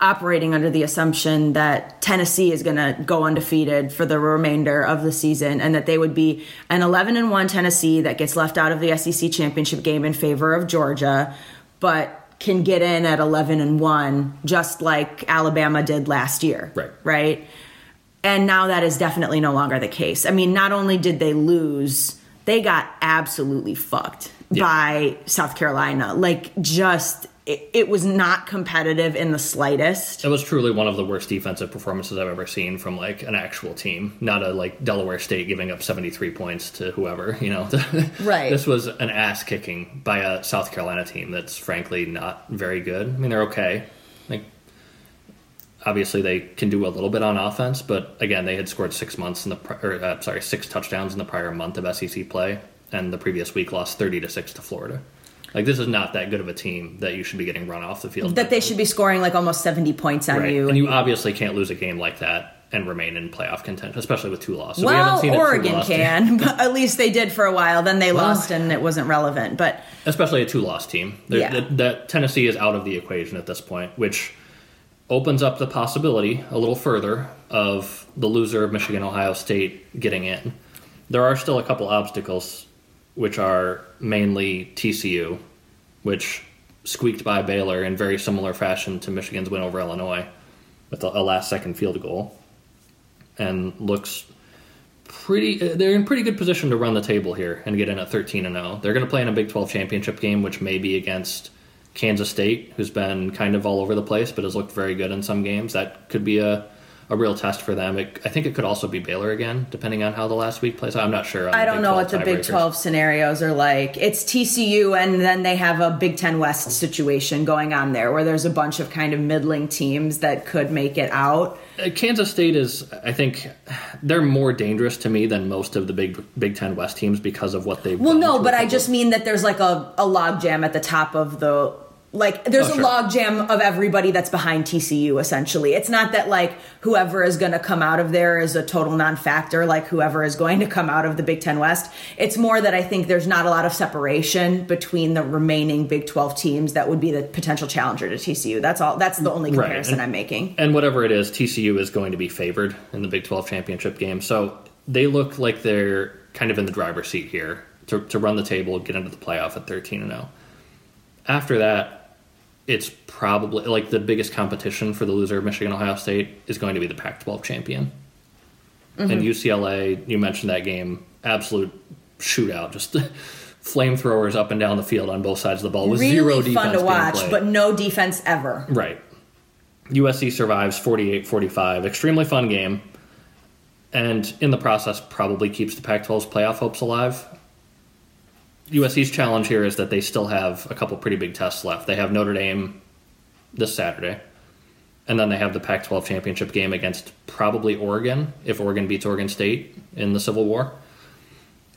operating under the assumption that tennessee is going to go undefeated for the remainder of the season and that they would be an 11 and 1 tennessee that gets left out of the sec championship game in favor of georgia but can get in at 11 and 1 just like alabama did last year Right. right and now that is definitely no longer the case. I mean, not only did they lose, they got absolutely fucked Yeah. by South Carolina. Like, just, it, it was not competitive in the slightest. It was truly one of the worst defensive performances I've ever seen from like an actual team, not a like Delaware State giving up 73 points to whoever, you know. Right. This was an ass kicking by a South Carolina team that's frankly not very good. I mean, they're okay. Obviously they can do a little bit on offense, but again, they had scored 6 months in the or uh, sorry, 6 touchdowns in the prior month of SEC play and the previous week lost 30 to 6 to Florida. Like this is not that good of a team that you should be getting run off the field. That they should be scoring like almost 70 points on Right. you. And you obviously can't lose a game like that and remain in playoff contention, especially with two losses. we haven't well, seen it Oregon can, but at least they did for a while. Then they lost and it wasn't relevant. But especially a two-loss team. Yeah. that Tennessee is out of the equation at this point, which opens up the possibility a little further of the loser of Michigan Ohio State getting in. There are still a couple obstacles, which are mainly TCU, which squeaked by Baylor in very similar fashion to Michigan's win over Illinois with a, a last-second field goal, and looks pretty they're in pretty good position to run the table here and get in at 13 and 0. They're going to play in a Big 12 championship game which may be against Kansas State who's been kind of all over the place but has looked very good in some games. That could be a a real test for them. It, I think it could also be Baylor again depending on how the last week plays out. I'm not sure. I don't know what the Big 12 scenarios are like. It's TCU, and then they have a Big 10 West situation going on there where there's a bunch of kind of middling teams that could make it out. Uh, Kansas State is, I think, they're more dangerous to me than most of the Big Big Ten West teams because of what they've. Well, no, but I just mean that there's like a, a log jam at the top of the. Like, there's Oh, a sure. log jam of everybody that's behind TCU, essentially. It's not that, like, whoever is going to come out of there is a total non factor, like whoever is going to come out of the Big Ten West. It's more that I think there's not a lot of separation between the remaining Big 12 teams that would be the potential challenger to TCU. That's all. That's the only Right. comparison And- I'm making. And whatever it is, TCU is going to be favored in the Big 12 championship game. So they look like they're kind of in the driver's seat here to, to run the table, get into the playoff at 13 and 0. After that, it's probably like the biggest competition for the loser of Michigan Ohio State is going to be the Pac 12 champion. Mm-hmm. And UCLA, you mentioned that game, absolute shootout, just flamethrowers up and down the field on both sides of the ball with zero Really defense fun to watch, played. but no defense ever. Right. USC survives 48 45. Extremely fun game. And in the process, probably keeps the Pac 12's playoff hopes alive. USC's challenge here is that they still have a couple pretty big tests left. They have Notre Dame this Saturday. and then they have the Pac-12 championship game against probably Oregon if Oregon beats Oregon State in the Civil War.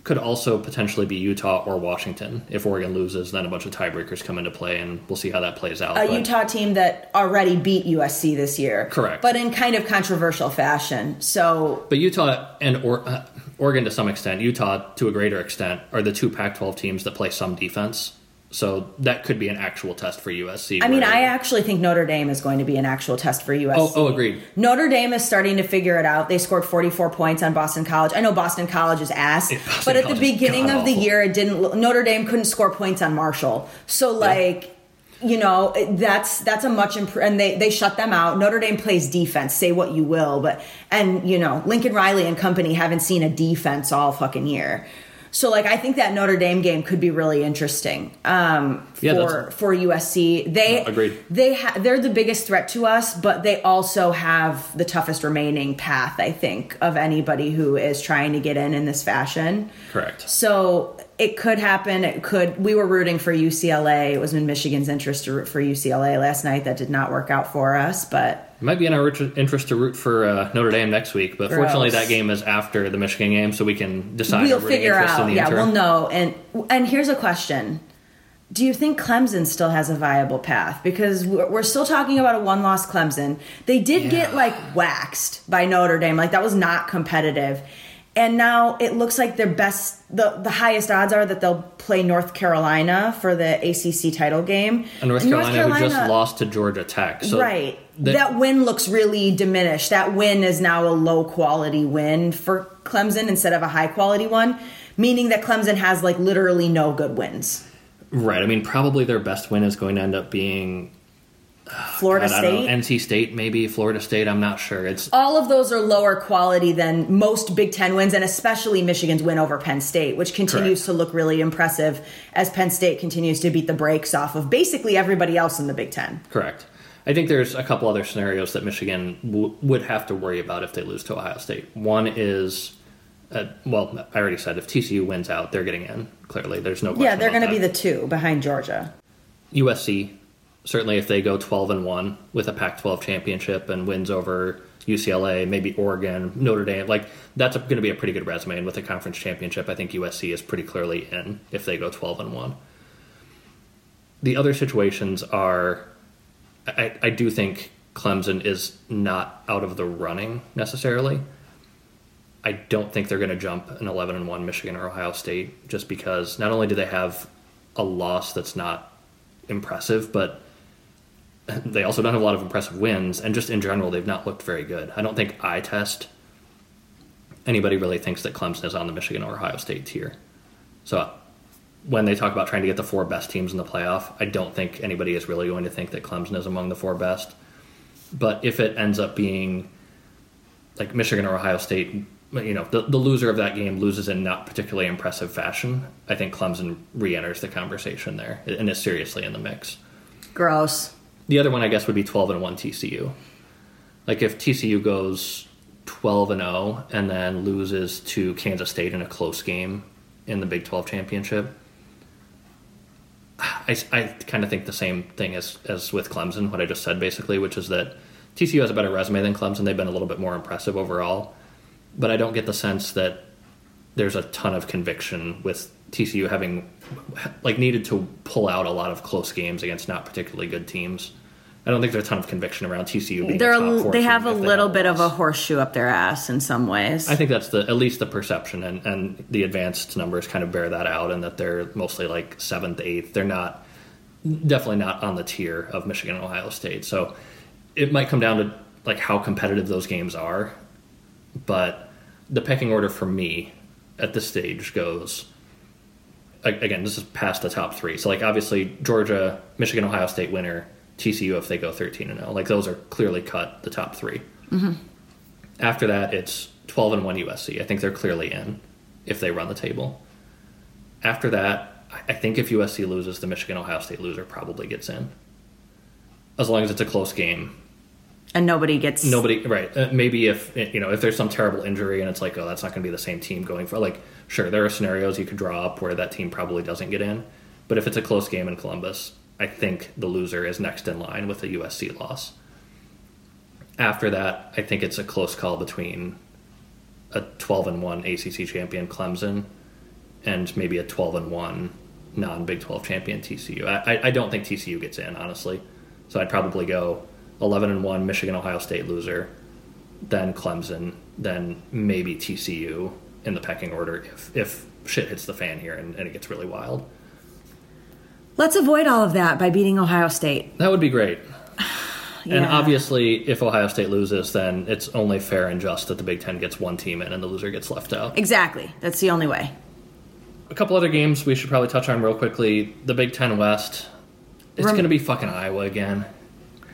Could also potentially be Utah or Washington. If Oregon loses, then a bunch of tiebreakers come into play, and we'll see how that plays out. A But- Utah team that already beat USC this year. Correct. But in kind of controversial fashion. So But Utah and or- uh, Oregon to some extent, Utah to a greater extent, are the two Pac-12 teams that play some defense. So that could be an actual test for USC. I mean, I actually think Notre Dame is going to be an actual test for USC. Oh, oh, agreed. Notre Dame is starting to figure it out. They scored 44 points on Boston College. I know Boston College is ass, Yeah, but at the College beginning of the year, it didn't. Notre Dame couldn't score points on Marshall. So like. You know that's that's a much imp- and they they shut them out. Notre Dame plays defense. Say what you will, but and you know Lincoln Riley and company haven't seen a defense all fucking year. So like I think that Notre Dame game could be really interesting um, for that's- for USC. They agreed. they ha- they're the biggest threat to us, but they also have the toughest remaining path. I think of anybody who is trying to get in in this fashion. Correct. So it could happen. It could. We were rooting for UCLA. It was in Michigan's interest to root for UCLA last night. That did not work out for us, but It might be in our interest to root for uh, Notre Dame next week, but fortunately that game is after the Michigan game, so we can decide. we'll figure out. Yeah, interim. we'll know. And and here's a question: Do you think Clemson still has a viable path? Because we're we're still talking about a one-loss Clemson. They did get like waxed by Notre Dame. Like that was not competitive. And now it looks like their best, the, the highest odds are that they'll play North Carolina for the ACC title game. And North Carolina, who just lost to Georgia Tech, so right. the- that win looks really diminished. That win is now a low quality win for Clemson instead of a high quality one, meaning that Clemson has like literally no good wins. right. I mean, probably their best win is going to end up being Florida God, I don't know, State. NC State, maybe Florida State. I'm not sure. It's all of those are lower quality than most Big Ten wins, and especially Michigan's win over Penn State, which continues Correct. to look really impressive as Penn State continues to beat the brakes off of basically everybody else in the Big Ten. correct. I think there's a couple other scenarios that Michigan w- would have to worry about if they lose to Ohio State. One is, uh, well, I already said if TCU wins out, they're getting in. Clearly, there's no question. Yeah, they're going to be the two behind Georgia. USC. Certainly, if they go 12 and one with a Pac-12 championship and wins over UCLA, maybe Oregon, Notre Dame, like that's going to be a pretty good resume. And with a conference championship, I think USC is pretty clearly in if they go 12 and one. The other situations are, I, I do think Clemson is not out of the running necessarily. I don't think they're going to jump an 11 and 1 Michigan or Ohio State just because not only do they have a loss that's not impressive, but they also don't have a lot of impressive wins, and just in general, they've not looked very good. I don't think I test anybody really thinks that Clemson is on the Michigan or Ohio State tier. So when they talk about trying to get the four best teams in the playoff, I don't think anybody is really going to think that Clemson is among the four best. But if it ends up being like Michigan or Ohio State, you know, the, the loser of that game loses in not particularly impressive fashion, I think Clemson re enters the conversation there and is seriously in the mix. Gross. The other one, I guess, would be 12 and 1 TCU. Like if TCU goes 12 and 0 and then loses to Kansas State in a close game in the Big 12 championship, I, I kind of think the same thing as, as with Clemson, what I just said basically, which is that TCU has a better resume than Clemson. They've been a little bit more impressive overall. But I don't get the sense that there's a ton of conviction with TCU having like needed to pull out a lot of close games against not particularly good teams. I don't think there's a ton of conviction around TCU being They're a top they have a little bit of a horseshoe up their ass in some ways. I think that's the at least the perception, and, and the advanced numbers kind of bear that out, and that they're mostly like seventh, eighth. They're not definitely not on the tier of Michigan and Ohio State. So it might come down to like how competitive those games are, but the pecking order for me at this stage goes. Again, this is past the top three. So, like, obviously, Georgia, Michigan, Ohio State winner, TCU if they go 13 and 0. Like, those are clearly cut the top 3 mm-hmm. after that, it's 12 and 1 USC. I think they're clearly in if they run the table. After that, I think if USC loses, the Michigan Ohio State loser probably gets in. As long as it's a close game. And nobody gets Nobody, right. Uh, maybe if, you know, if there's some terrible injury and it's like, oh, that's not going to be the same team going for, like, sure, there are scenarios you could draw up where that team probably doesn't get in. But if it's a close game in Columbus, I think the loser is next in line with a USC loss. after that, I think it's a close call between a 12 and 1 ACC champion Clemson and maybe a 12 and 1 non Big 12 champion TCU. I, I, I don't think TCU gets in, honestly. So I'd probably go 11 and 1 Michigan Ohio State loser, then Clemson, then maybe TCU in the pecking order if, if shit hits the fan here and, and it gets really wild. Let's avoid all of that by beating Ohio State. That would be great. And obviously, if Ohio State loses, then it's only fair and just that the Big Ten gets one team in and the loser gets left out. Exactly. That's the only way. A couple other games we should probably touch on real quickly. The Big Ten West. It's Rem- going to be fucking Iowa again.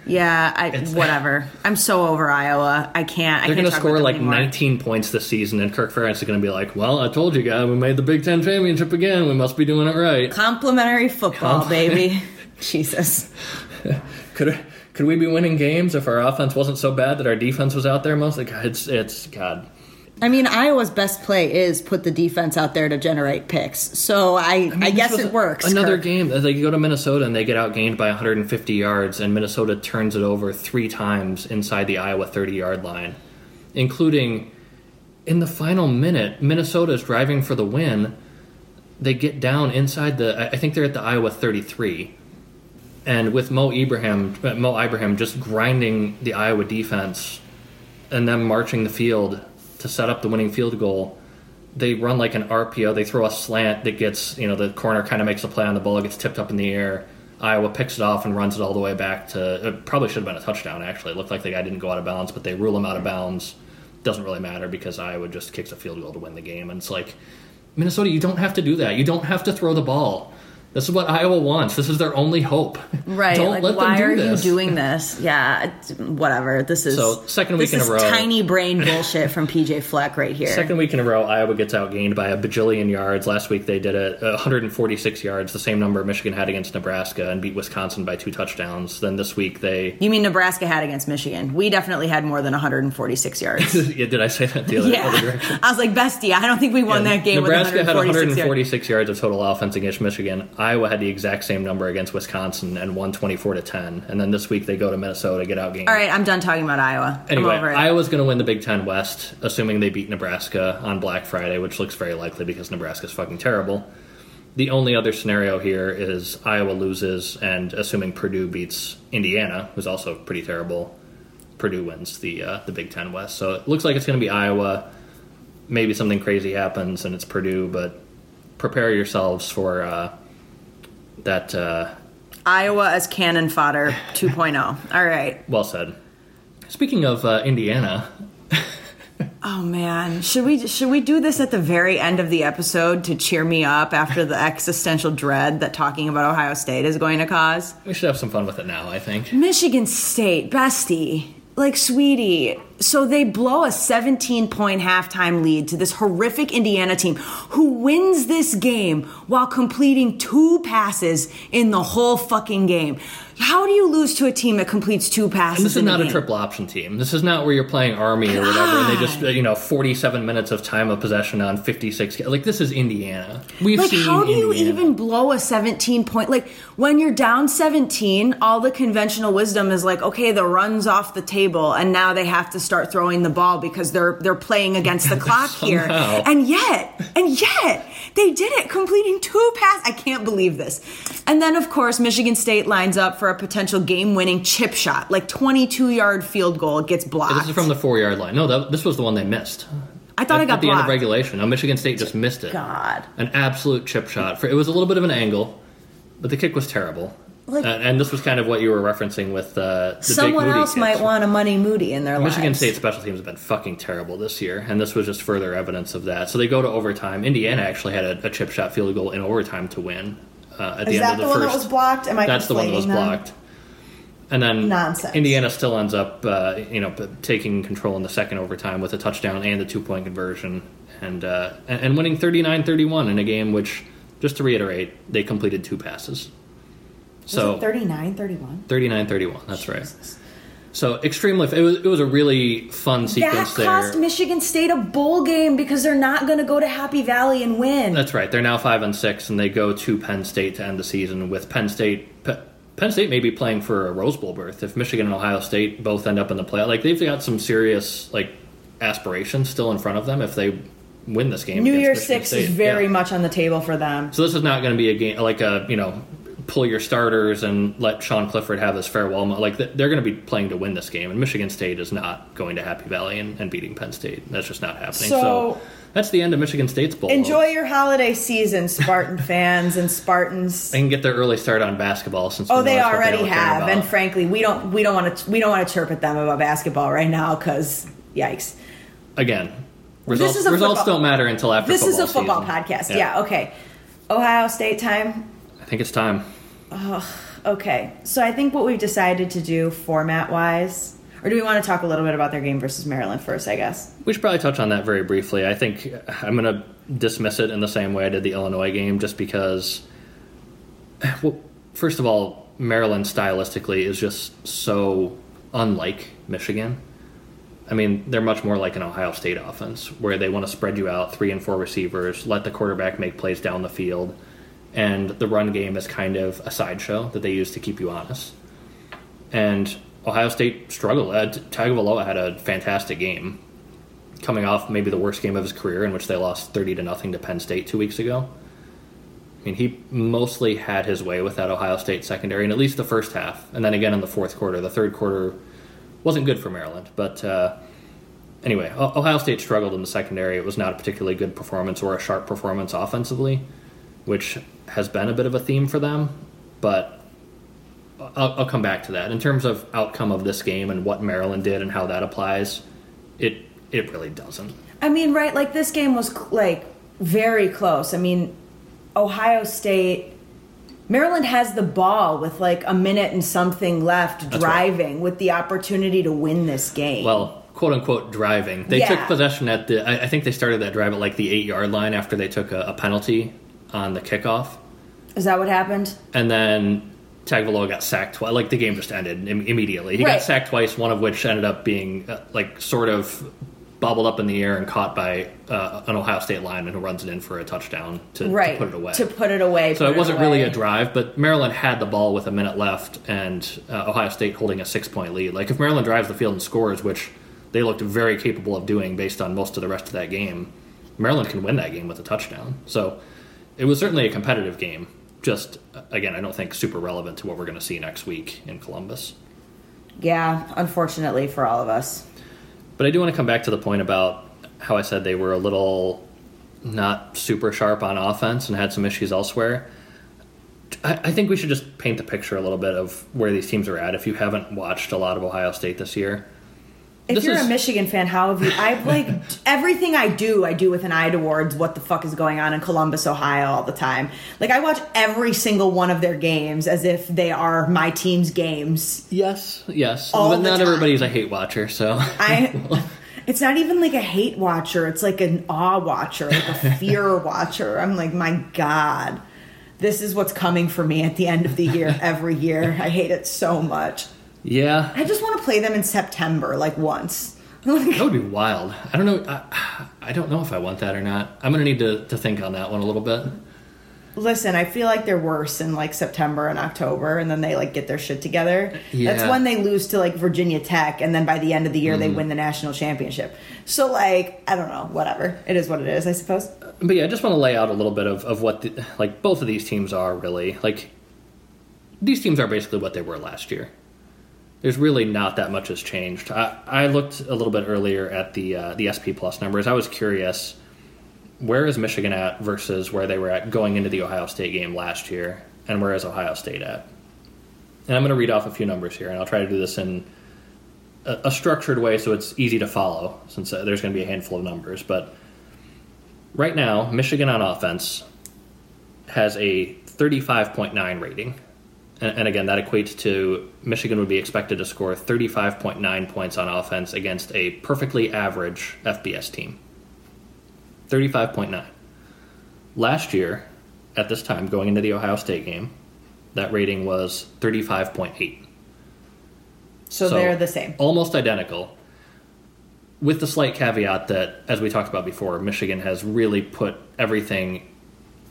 Yeah, I, It's- whatever. I'm so over Iowa. I can't. I They're going to score like anymore. 19 points this season, and Kirk Ferentz is going to be like, "Well, I told you guys, we made the Big Ten championship again. We must be doing it right." Complementary football, Com- baby. Jesus. Could could we be winning games if our offense wasn't so bad that our defense was out there mostly? It's it's God. I mean, Iowa's best play is put the defense out there to generate picks. So I, I, mean, this guess it works. Another Kirk. game. They go to Minnesota and they get outgained by 150 yards, and Minnesota turns it over three times inside the Iowa 30 yard line, including in the final minute. Minnesota is driving for the win. They get down inside the. I I think they're at the Iowa 33, and with Mo Ibrahim, uh, Mo Ibrahim just grinding the Iowa defense, and them marching the field to set up the winning field goal they run like an RPO. They throw a slant that gets, you know, the corner kind of makes a play on the ball, gets tipped up in the air. Iowa picks it off and runs it all the way back to. It probably should have been a touchdown, actually. It looked like the guy didn't go out of bounds, but they rule him out of bounds. Doesn't really matter because Iowa just kicks a field goal to win the game. And it's like, Minnesota, you don't have to do that. You don't have to throw the ball. This is what Iowa wants. This is their only hope. Right. Don't like, let why them are do this. you doing this? Yeah, whatever. This is So, second week in a row. Tiny brain bullshit from PJ Fleck right here. Second week in a row, Iowa gets outgained by a bajillion yards. Last week they did it uh, 146 yards, the same number Michigan had against Nebraska, and beat Wisconsin by two touchdowns. Then this week they. You mean Nebraska had against Michigan? We definitely had more than 146 yards. yeah, did I say that the other, other yeah, direction? I was like, bestie, I don't think we won that game. Nebraska with had 146 146 yards of total offense against Michigan. Iowa had the exact same number against Wisconsin and won 24 to 10. And then this week they go to Minnesota, get outgained. All right, I'm done talking about Iowa. Anyway, I'm over it. Iowa's going to win the Big Ten West, assuming they beat Nebraska on Black Friday, which looks very likely because Nebraska's fucking terrible. The only other scenario here is Iowa loses, and assuming Purdue beats Indiana, who's also pretty terrible, Purdue wins the uh, the Big Ten West. So it looks like it's going to be Iowa. Maybe something crazy happens and it's Purdue, but prepare yourselves for uh, that. Uh, Iowa as cannon fodder 2.0. All right. well said. Speaking of uh, Indiana, Oh man, should we should we do this at the very end of the episode to cheer me up after the existential dread that talking about Ohio State is going to cause? we should have some fun with it now. I think. Michigan State, bestie, like sweetie. So they blow a 17 point halftime lead to this horrific Indiana team who wins this game while completing two passes in the whole fucking game. How do you lose to a team that completes two passes? And this is not a game? triple option team. This is not where you're playing Army or whatever, and they just you know 47 minutes of time of possession on 56. Like this is Indiana. We've Like, seen how do you even blow a 17 point? Like, when you're down 17, all the conventional wisdom is like, okay, the run's off the table, and now they have to start throwing the ball because they're they're playing against the clock oh, here. And yet, and yet, they did it, completing two passes. I can't believe this. And then, of course, Michigan State lines up for a potential game-winning chip shot, like 22-yard field goal. It gets blocked. This is from the four yard line. No, that, this was the one they missed. I thought at, I got at the end of regulation. No, Michigan State just missed it. God. An absolute chip shot. For it was a little bit of an angle, but the kick was terrible. Like- and, and this was kind of what you were referencing with uh, the Someone else kicks. might want a money moody in their Michigan lives. State special teams have been fucking terrible this year, and this was just further evidence of that. So they go to overtime. Indiana actually had a, a chip shot field goal in overtime to win. Uh, at the Is end that of the, the one first, that was blocked? Am I That's the one that was them? blocked. And then Nonsense. Indiana still ends up, uh, you know, taking control in the second overtime with a touchdown and a two point conversion, and, uh, and and winning 39-31 in a game which, just to reiterate, they completed two passes. So 39, 31? 39-31, that's right. So extremely, it was it was a really fun That sequence there. cost Michigan State a bowl game because they're not going to go to Happy Valley and win. That's right. They're now five and six, and they go to Penn State to end the season with Penn State. Pe- Penn State may be playing for a Rose Bowl berth if Michigan and Ohio State both end up in the playoff. Like they've got some serious like aspirations still in front of them if they win this game. New Year's Michigan Six State. is very Yeah. much on the table for them. So this is not going to be a game like a you know pull your starters and let Sean Clifford have this farewell. mo- Like they're going to be playing to win this game, and Michigan State is not going to Happy Valley and, and beating Penn State. That's just not happening. So, So- that's the end of Michigan State's bowl. Enjoy your holiday season, Spartan fans and Spartans. They can get their early start on basketball since Oh, they already care have, and frankly, we don't we don't want to we don't want to chirp at them about basketball right now because yikes. again, results, is a results football- don't matter until after. This is a football season. podcast. Yeah. okay. Ohio State time. I think it's time. Okay, so I think what we've decided to do format wise, or do we want to talk a little bit about their game versus Maryland first? I guess. We should probably touch on that very briefly. I think uh, I'm going to dismiss it in the same way I did the Illinois game, just because. Well, first of all, Maryland stylistically is just so unlike Michigan. I mean, they're much more like an Ohio State offense, where they want to spread you out three and four receivers, let the quarterback make plays down the field, and the run game is kind of a sideshow that they use to keep you honest. And Ohio State struggled. Uh, Tagovailoa had a fantastic game, coming off maybe the worst game of his career, in which they lost thirty to nothing to Penn State two weeks ago. I mean, he mostly had his way with that Ohio State secondary, in at least the first half, and then again in the fourth quarter. The third quarter wasn't good for Maryland, but uh, anyway, Ohio State struggled in the secondary. It was not a particularly good performance or a sharp performance offensively, which has been a bit of a theme for them. But I'll, I'll come back to that. In terms of outcome of this game and what Maryland did and how that applies, it it really doesn't. I mean, right? Like this game was like very close. I mean, Ohio State. Maryland has the ball with like a minute and something left, right. driving with the opportunity to win this game. Well, quote unquote driving. They Yeah. took possession at the. I, I think they started that drive at like the eight yard line after they took a, a penalty on the kickoff, is that what happened? and then Tagovailoa got sacked twice. Like the game just ended Im- immediately. He Right. got sacked twice. One of which ended up being uh, like sort of bobbled up in the air and caught by uh, an Ohio State lineman who runs it in for a touchdown to, to put it away. To put it away. So it wasn't really a drive, but Maryland had the ball with a minute left, and uh, Ohio State holding a six-point lead. Like if Maryland drives the field and scores, which they looked very capable of doing based on most of the rest of that game, Maryland can win that game with a touchdown. So it was certainly a competitive game. Just again, I don't think super relevant to what we're going to see next week in Columbus. Yeah, unfortunately for all of us. But I do want to come back to the point about how I said they were a little not super sharp on offense and had some issues elsewhere. I, I think we should just paint the picture a little bit of where these teams are at if you haven't watched a lot of Ohio State this year. If This you're is- a Michigan fan, how have you? I like everything I do. I do with an eye towards what the fuck is going on in Columbus, Ohio, all the time. Like I watch every single one of their games as if they are my team's games. Yes, yes. All but not time. everybody's a hate watcher, so. I. It's not even like a hate watcher. It's like an awe watcher, like a fear watcher. I'm like, my god, this is what's coming for me at the end of the year every year. I hate it so much. Yeah. I just want to play them in September, like once. That would be wild. I don't know. I, I don't know if I want that or not. I'm going to need to, to think on that one a little bit. Listen, I feel like they're worse in like September and October, and then they like get their shit together. That's Yeah. Mm-hmm. when they lose to like Virginia Tech, and then by the end of the year they win the national championship. So like, I don't know, whatever. It is what it is, I suppose. But yeah, I just want to lay out a little bit of, of what the, like both of these teams are really like. These teams are basically what they were last year. There's really not that much has changed. I, I looked a little bit earlier at the uh, the SP Plus numbers. I was curious, where is Michigan at versus where they were at going into the Ohio State game last year, and where is Ohio State at? And I'm going to read off a few numbers here, and I'll try to do this in a, a structured way so it's easy to follow, since uh, there's going to be a handful of numbers. But right now, Michigan on offense has a 35.9 rating. And, and again, that equates to Michigan would be expected to score 35.9 points on offense against a perfectly average FBS team. 35.9. Last year, at this time, going into the Ohio State game, that rating was 35.8. So, they're the same. Almost identical. With the slight caveat that, as we talked about before, Michigan has really put everything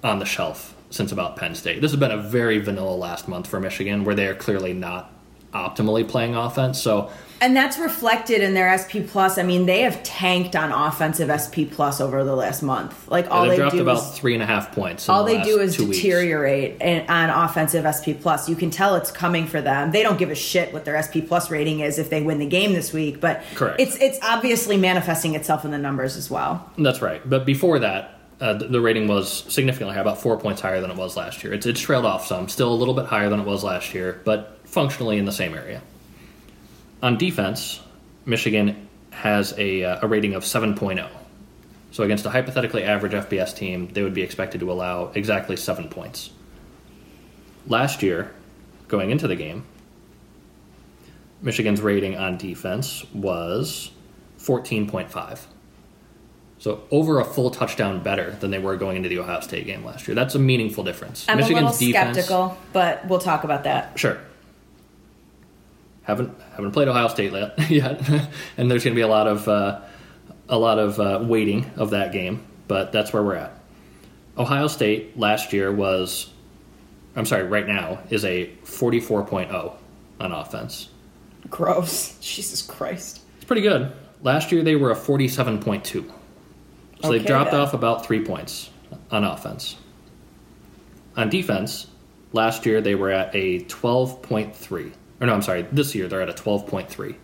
on the shelf since about Penn State. This has been a very vanilla last month for Michigan, where they are clearly not optimally playing offense. So and that's reflected in their SP plus. I mean, they have tanked on offensive SP plus over the last month. Like all yeah, they dropped do about is, three and a half points. all the they do is deteriorate in, on offensive SP plus. You can tell it's coming for them. They don't give a shit what their SP plus rating is if they win the game this week, but Correct. it's it's obviously manifesting itself in the numbers as well. That's right. But before that, uh, the, rating was significantly higher, about four points higher than it was last year. It's, it's trailed off some, still a little bit higher than it was last year, but functionally in the same area. On defense, Michigan has a, uh, a rating of 7.0. So against a hypothetically average FBS team, they would be expected to allow exactly seven points. Last year, going into the game, Michigan's rating on defense was 14.5. So over a full touchdown better than they were going into the Ohio State game last year. That's a meaningful difference. I'm a little defense, skeptical, but we'll talk about that. Sure. Haven't haven't played Ohio State yet, yet. and there's going to be a lot of uh, a lot of uh, waiting of that game, but that's where we're at. Ohio State last year was, I'm sorry, right now is a 44.0 on offense. Gross. Jesus Christ. It's pretty good. Last year they were a 47.2. So Okay, they've dropped then. off about three points on offense. On defense, last year they were at a 12.3. Or no, I'm sorry, this year they're at a 12.3.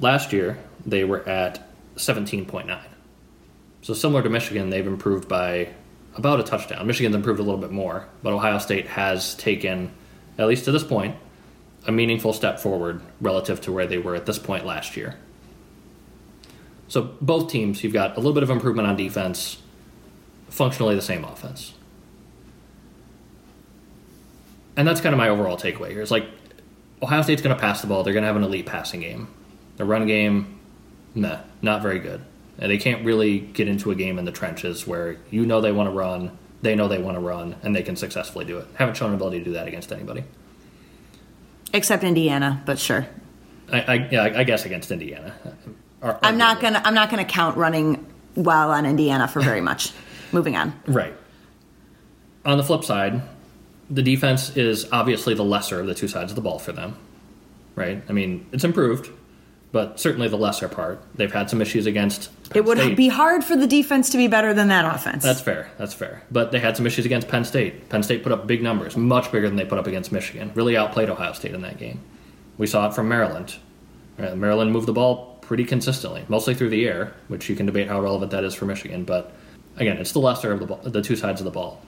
Last year they were at 17.9. So similar to Michigan, they've improved by about a touchdown. Michigan's improved a little bit more, but Ohio State has taken, at least to this point, a meaningful step forward relative to where they were at this point last year. So both teams, you've got a little bit of improvement on defense, functionally the same offense. And that's kind of my overall takeaway here. It's like Ohio State's going to pass the ball. They're going to have an elite passing game. The run game, nah, not very good. And they can't really get into a game in the trenches where you know they want to run, they know they want to run, and they can successfully do it. Haven't shown an ability to do that against anybody. Except Indiana, but sure. I, I, yeah, I guess against Indiana. Ar- I'm not gonna I'm not gonna count running well on Indiana for very much. Moving on. Right. On the flip side, the defense is obviously the lesser of the two sides of the ball for them. Right? I mean, it's improved, but certainly the lesser part. They've had some issues against. Penn It would State. be hard for the defense to be better than that offense. That's fair. That's fair. But they had some issues against Penn State. Penn State put up big numbers, much bigger than they put up against Michigan. Really outplayed Ohio State in that game. We saw it from Maryland. Maryland moved the ball pretty consistently, mostly through the air, which you can debate how relevant that is for Michigan. But again, it's the lesser of the ball, the two sides of the ball.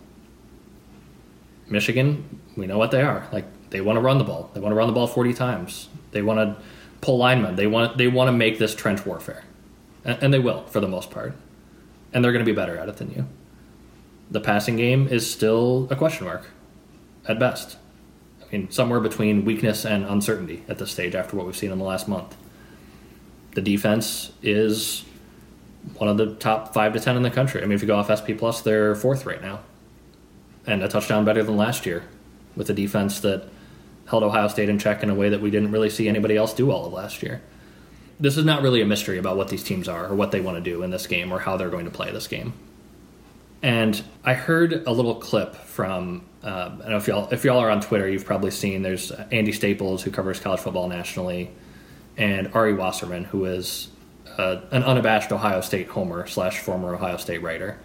Michigan, we know what they are. Like they want to run the ball. They want to run the ball forty times. They want to pull linemen. They want they want to make this trench warfare, and, and they will for the most part. And they're going to be better at it than you. The passing game is still a question mark, at best. I mean, somewhere between weakness and uncertainty at this stage after what we've seen in the last month. The defense is one of the top five to ten in the country. I mean, if you go off SP plus, they're fourth right now, and a touchdown better than last year, with a defense that held Ohio State in check in a way that we didn't really see anybody else do all of last year. This is not really a mystery about what these teams are or what they want to do in this game or how they're going to play this game. And I heard a little clip from um, I don't know if y'all if y'all are on Twitter, you've probably seen there's Andy Staples who covers college football nationally, and Ari Wasserman who is uh, an unabashed Ohio State homer slash former Ohio State writer,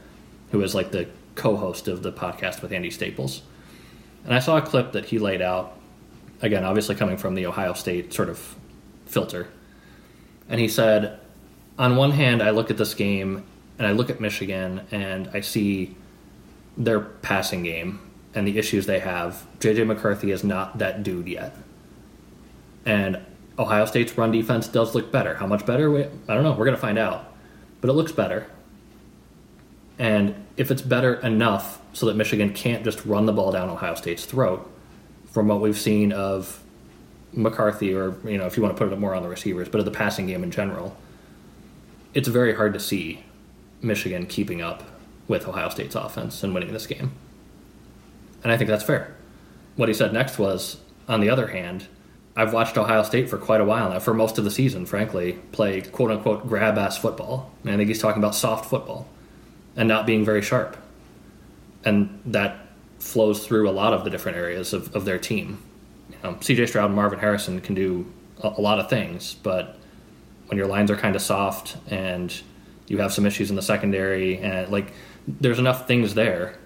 who is like the co-host of the podcast with Andy Staples. And I saw a clip that he laid out, again, obviously coming from the Ohio State sort of filter. And he said, on one hand, I look at this game and I look at Michigan and I see their passing game and the issues they have. JJ McCarthy is not that dude yet. And Ohio State's run defense does look better. How much better? We- I don't know. We're going to find out. But it looks better. And if it's better enough so that Michigan can't just run the ball down Ohio State's throat, from what we've seen of McCarthy, or you know, if you want to put it more on the receivers, but of the passing game in general, it's very hard to see Michigan keeping up with Ohio State's offense and winning this game. And I think that's fair. What he said next was, on the other hand, I've watched Ohio State for quite a while now, for most of the season, frankly, play quote unquote grab ass football. And I think he's talking about soft football and not being very sharp. and that flows through a lot of the different areas of, of their team. Um, know, CJ Stroud and Marvin Harrison can do a, a lot of things, but when your lines are kind of soft and you have some issues in the secondary, and like there's enough things there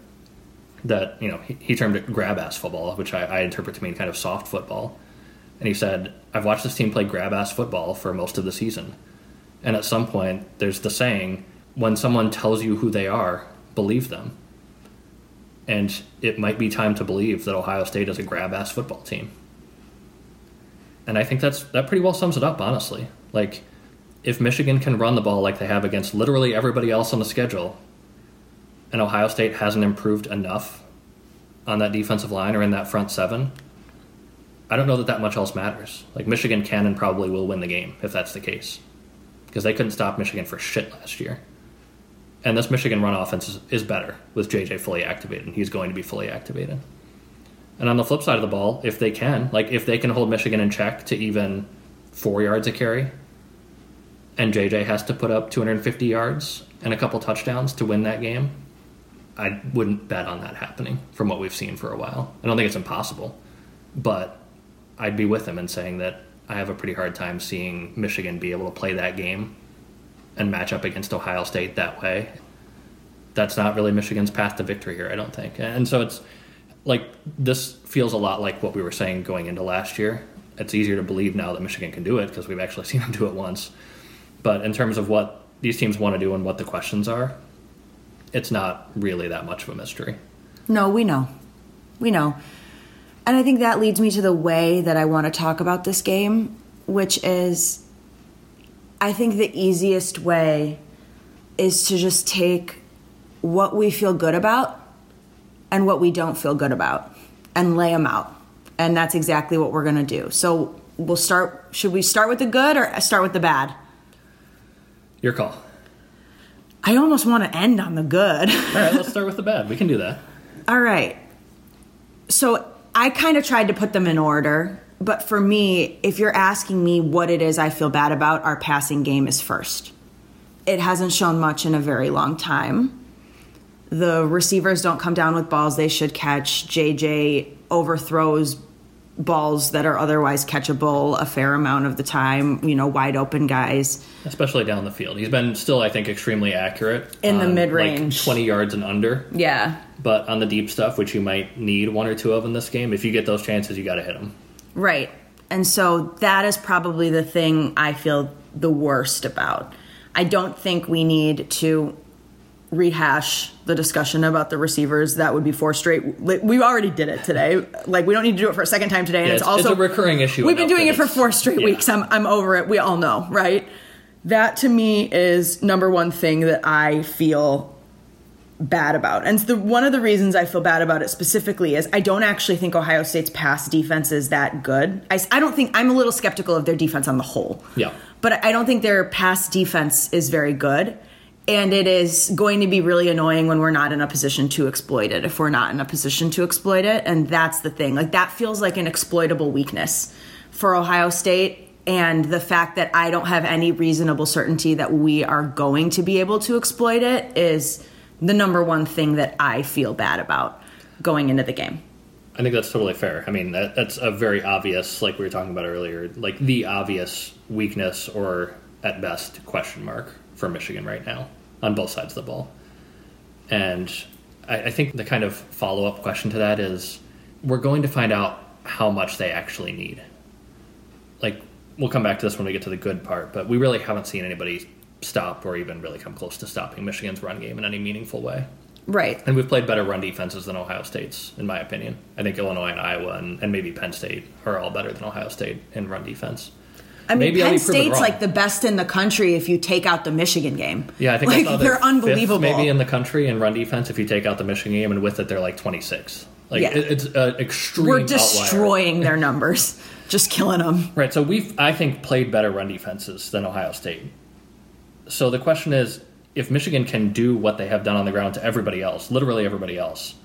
that you know he, he termed it grab ass football, which I, I interpret to mean kind of soft football. And he said, "I've watched this team play grab ass football for most of the season, and at some point, there's the saying." When someone tells you who they are, believe them and it might be time to believe that Ohio State is a grab ass football team. And I think that's that pretty well sums it up, honestly. Like, if Michigan can run the ball like they have against literally everybody else on the schedule, and Ohio State hasn't improved enough on that defensive line or in that front seven, I don't know that that much else matters. Like, Michigan can and probably will win the game if that's the case. Because they couldn't stop Michigan for shit last year. And this Michigan run offense is, better with JJ fully activated. And He's going to be fully activated. And on the flip side of the ball, if they can, like if they can hold Michigan in check to even four yards a carry, and JJ has to put up 250 yards and a couple touchdowns to win that game, I wouldn't bet on that happening from what we've seen for a while. I don't think it's impossible, but I'd be with him in saying that I have a pretty hard time seeing Michigan be able to play that game and match up against Ohio State that way. That's not really Michigan's path to victory here, I don't think. And so it's like this feels a lot like what we were saying going into last year. It's easier to believe now that Michigan can do it because we've actually seen them do it once. But in terms of what these teams want to do and what the questions are, it's not really that much of a mystery. No, we know. We know. And I think that leads me to the way that I want to talk about this game, which is I think the easiest way is to just take what we feel good about and what we don't feel good about and lay them out. And that's exactly what we're going to do. So we'll start. Should we start with the good or start with the bad? Your call. I almost want to end on the good. All right, let's start with the bad. We can do that. All right. So I kind of tried to put them in order, but for me, if you're asking me what it is I feel bad about, our passing game is first. It hasn't shown much in a very long time. The receivers don't come down with balls they should catch. JJ overthrows balls that are otherwise catchable a fair amount of the time, you know, wide open guys. Especially down the field. He's been still, I think, extremely accurate. In the um, on, mid-range. Like 20 yards and under. Yeah. But on the deep stuff, which you might need one or two of in this game, if you get those chances, you got to hit them. Right. And so that is probably the thing I feel the worst about. I don't think we need to rehash the discussion about the receivers. That would be four straight. We already did it today. Like we don't need to do it for a second time today. And Yeah, it's, it's- also it's a recurring issue We've been doing it for four straight yeah. weeks. I'm I'm over it. We all know, right? That to me is number one thing that I feel bad about. And the one of the reasons I feel bad about it specifically is I don't actually think Ohio State's pass defense is that good. I, I don't think I'm a little skeptical of their defense on the whole. Yeah. But I don't think their pass defense is very good. And it is going to be really annoying when we're not in a position to exploit it, if we're not in a position to exploit it. And that's the thing. Like, that feels like an exploitable weakness for Ohio State. And the fact that I don't have any reasonable certainty that we are going to be able to exploit it is the number one thing that I feel bad about going into the game. I think that's totally fair. I mean, that, that's a very obvious, like we were talking about earlier, like the obvious weakness or at best question mark for Michigan right now on both sides of the ball. And I, I think the kind of follow up question to that is we're going to find out how much they actually need. Like, we'll come back to this when we get to the good part, but we really haven't seen anybody stop or even really come close to stopping Michigan's run game in any meaningful way. Right. And we've played better run defenses than Ohio State's, in my opinion. I think Illinois and Iowa and, and maybe Penn State are all better than Ohio State in run defense. I mean, Maybe Penn State's like the best in the country if you take out the Michigan game. Yeah, I think like they're fifth unbelievable. maybe in the country in run defense if you take out the Michigan game, and with it they're like 26. Like Yeah. it, it's an extreme. We're outlier. destroying their numbers, just killing them. Right. So we've, I think, played better run defenses than Ohio State. So the question is, if Michigan can do what they have done on the ground to everybody else, literally everybody else,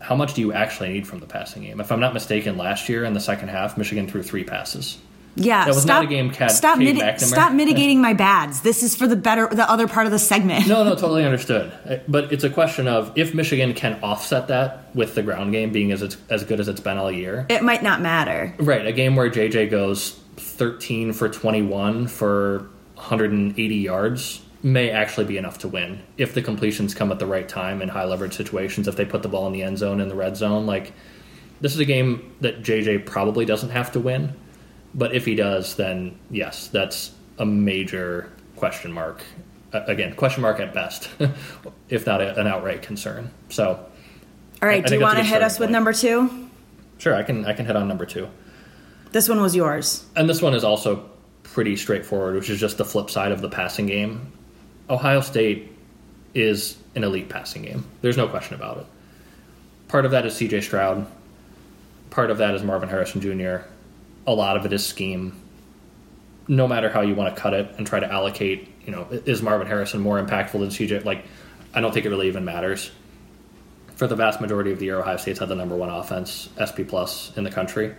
how much do you actually need from the passing game? If I'm not mistaken, last year in the second half, Michigan threw three passes. Yeah, That was stop, not a game Cad- stop, miti- stop mitigating my bads. This is for the better, the other part of the segment. No, no, totally understood. Uh, But it's a question of if Michigan can offset that with the ground game being as it's, as good as it's been all year. It might not matter. Right, a game where JJ goes 13 for 21 for 180 yards may actually be enough to win if the completions come at the right time in high leverage situations. If they put the ball in the end zone in the red zone, like this is a game that JJ probably doesn't have to win, but if he does, then yes, that's a major question mark. Uh, again, question mark at best, if not a, an outright concern. So, All right, I do you think that's a want to hit us starting with number two? sure, I can I can hit on number two. This one was yours. And this one is also pretty straightforward, which is just the flip side of the passing game. Ohio State is an elite passing game. There's no question about it. Part of that is CJ Stroud. Part of that is Marvin Harrison Jr. A lot of it is scheme. No matter how you want to cut it and try to allocate, you know, is Marvin Harrison more impactful than CJ? Like, I don't think it really even matters. For the vast majority of the year, Ohio State's had the number one offense, SP plus, in the country.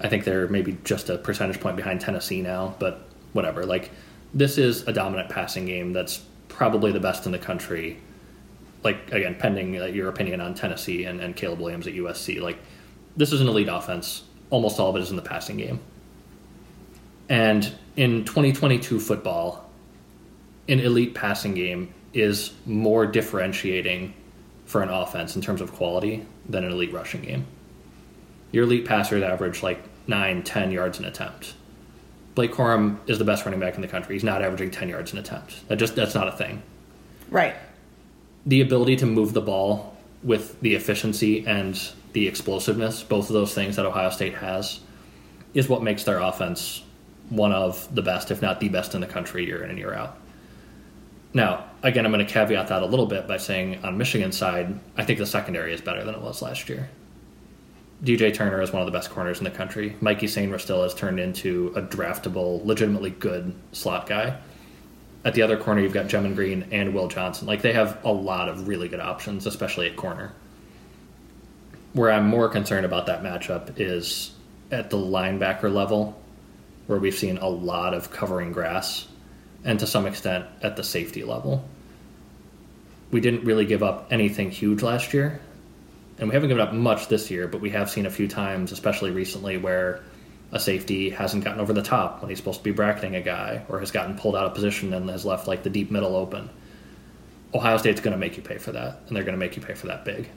I think they're maybe just a percentage point behind Tennessee now, but whatever. Like, this is a dominant passing game that's probably the best in the country. Like, again, pending uh, your opinion on Tennessee and, and Caleb Williams at USC. Like, this is an elite offense. Almost all of it is in the passing game. And in 2022 football, an elite passing game is more differentiating for an offense in terms of quality than an elite rushing game your elite passers average like 9, 10 yards an attempt. Blake Corum is the best running back in the country. He's not averaging 10 yards an attempt. That just that's not a thing. Right. The ability to move the ball with the efficiency and the explosiveness, both of those things that Ohio State has, is what makes their offense one of the best, if not the best in the country year in and year out. Now, again, I'm going to caveat that a little bit by saying on Michigan's side, I think the secondary is better than it was last year. DJ Turner is one of the best corners in the country. Mikey Sainristil has turned into a draftable, legitimately good slot guy. At the other corner, you've got Gemon Green and Will Johnson. Like they have a lot of really good options, especially at corner. Where I'm more concerned about that matchup is at the linebacker level, where we've seen a lot of covering grass, and to some extent at the safety level. We didn't really give up anything huge last year, and we haven't given up much this year, but we have seen a few times, especially recently, where a safety hasn't gotten over the top when he's supposed to be bracketing a guy, or has gotten pulled out of position and has left like the deep middle open. Ohio State's going to make you pay for that, and they're going to make you pay for that big.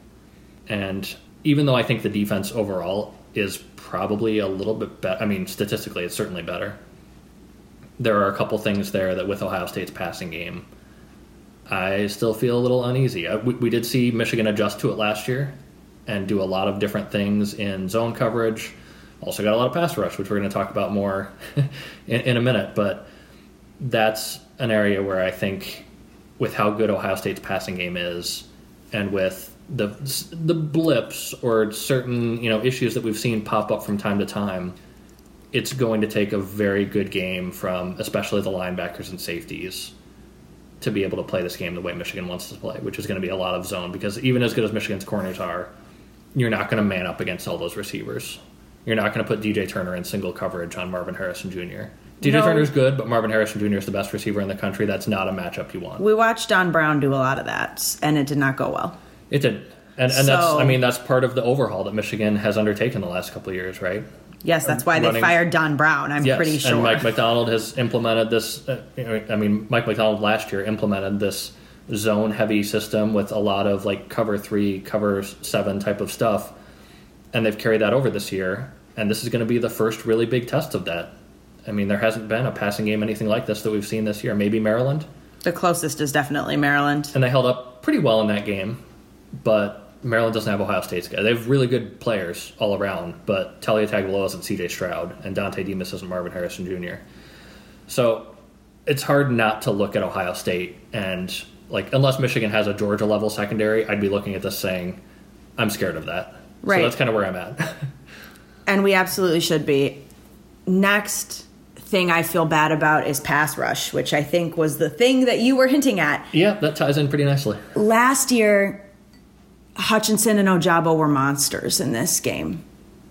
And even though I think the defense overall is probably a little bit better, I mean, statistically, it's certainly better. There are a couple things there that with Ohio State's passing game, I still feel a little uneasy. I, we, we did see Michigan adjust to it last year and do a lot of different things in zone coverage. Also, got a lot of pass rush, which we're going to talk about more in, in a minute. But that's an area where I think, with how good Ohio State's passing game is, and with the the blips or certain you know issues that we've seen pop up from time to time, it's going to take a very good game from especially the linebackers and safeties to be able to play this game the way Michigan wants to play, which is going to be a lot of zone. Because even as good as Michigan's corners are, you're not going to man up against all those receivers. You're not going to put DJ Turner in single coverage on Marvin Harrison Jr. DJ No. Turner's good, but Marvin Harrison Jr. is the best receiver in the country. That's not a matchup you want. We watched Don Brown do a lot of that, and it did not go well. It did. And, and that's, I mean, that's part of the overhaul that Michigan has undertaken the last couple of years, right? Yes, that's why they fired Don Brown. I'm Yes, pretty sure. and Mike Macdonald has implemented this. Uh, I mean, Mike Macdonald last year implemented this zone-heavy system with a lot of like cover three, cover seven type of stuff, and they've carried that over this year. And this is going to be the first really big test of that. I mean, there hasn't been a passing game anything like this that we've seen this year. Maybe Maryland, the closest is definitely Maryland. and they held up pretty well in that game, but. Maryland doesn't have Ohio State's guy. They have really good players all around, but Taulia Tagovailoa isn't C.J. Stroud, and Dontay Demus isn't Marvin Harrison Jr. So it's hard not to look at Ohio State and like unless Michigan has a Georgia level secondary, I'd be looking at this saying, I'm scared of that. Right. So that's kind of where I'm at. And we absolutely should be. Next thing I feel bad about is pass rush, which I think was the thing that you were hinting at. yeah, that ties in pretty nicely. Last year, Hutchinson and Ojabo were monsters in this game.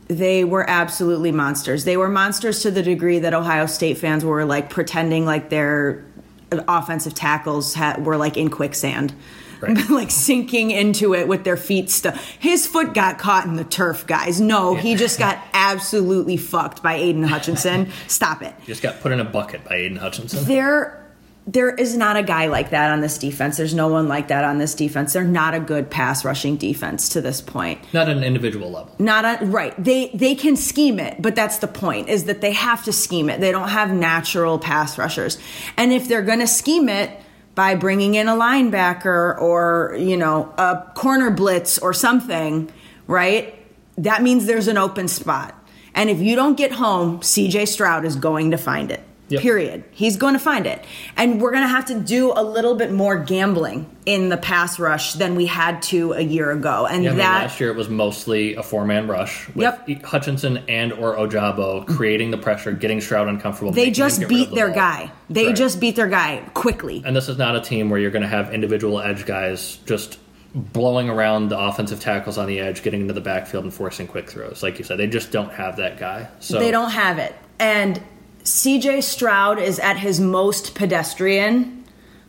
they were absolutely monsters. They were monsters to the degree that Ohio State fans were like pretending like their offensive tackles had, were like in quicksand. Right. like sinking into it with their feet stuck. His foot got caught in the turf, guys. No, he just got absolutely fucked by Aidan Hutchinson. Stop it. Just got put in a bucket by Aidan Hutchinson. There there is not a guy like that on this defense. There's no one like that on this defense. They're not a good pass rushing defense to this point. Not at an individual level. Not right. They they can scheme it, but that's the point is that they have to scheme it. They don't have natural pass rushers. And if they're going to scheme it by bringing in a linebacker or, you know, a corner blitz or something, right? That means there's an open spot. And if you don't get home, CJ Stroud is going to find it. Yep. Period. He's going to find it. And we're going to have to do a little bit more gambling in the pass rush than we had to a year ago. And Yeah, I mean, that last year it was mostly a four man rush with Yep. Hutchinson and or Ojabo creating the pressure, getting Stroud uncomfortable. they just get rid of beat the their ball. guy. They Right. just beat their guy quickly. And this is not a team where you're going to have individual edge guys just blowing around the offensive tackles on the edge, getting into the backfield and forcing quick throws. Like you said, they just don't have that guy. So They don't have it. And CJ Stroud is at his most pedestrian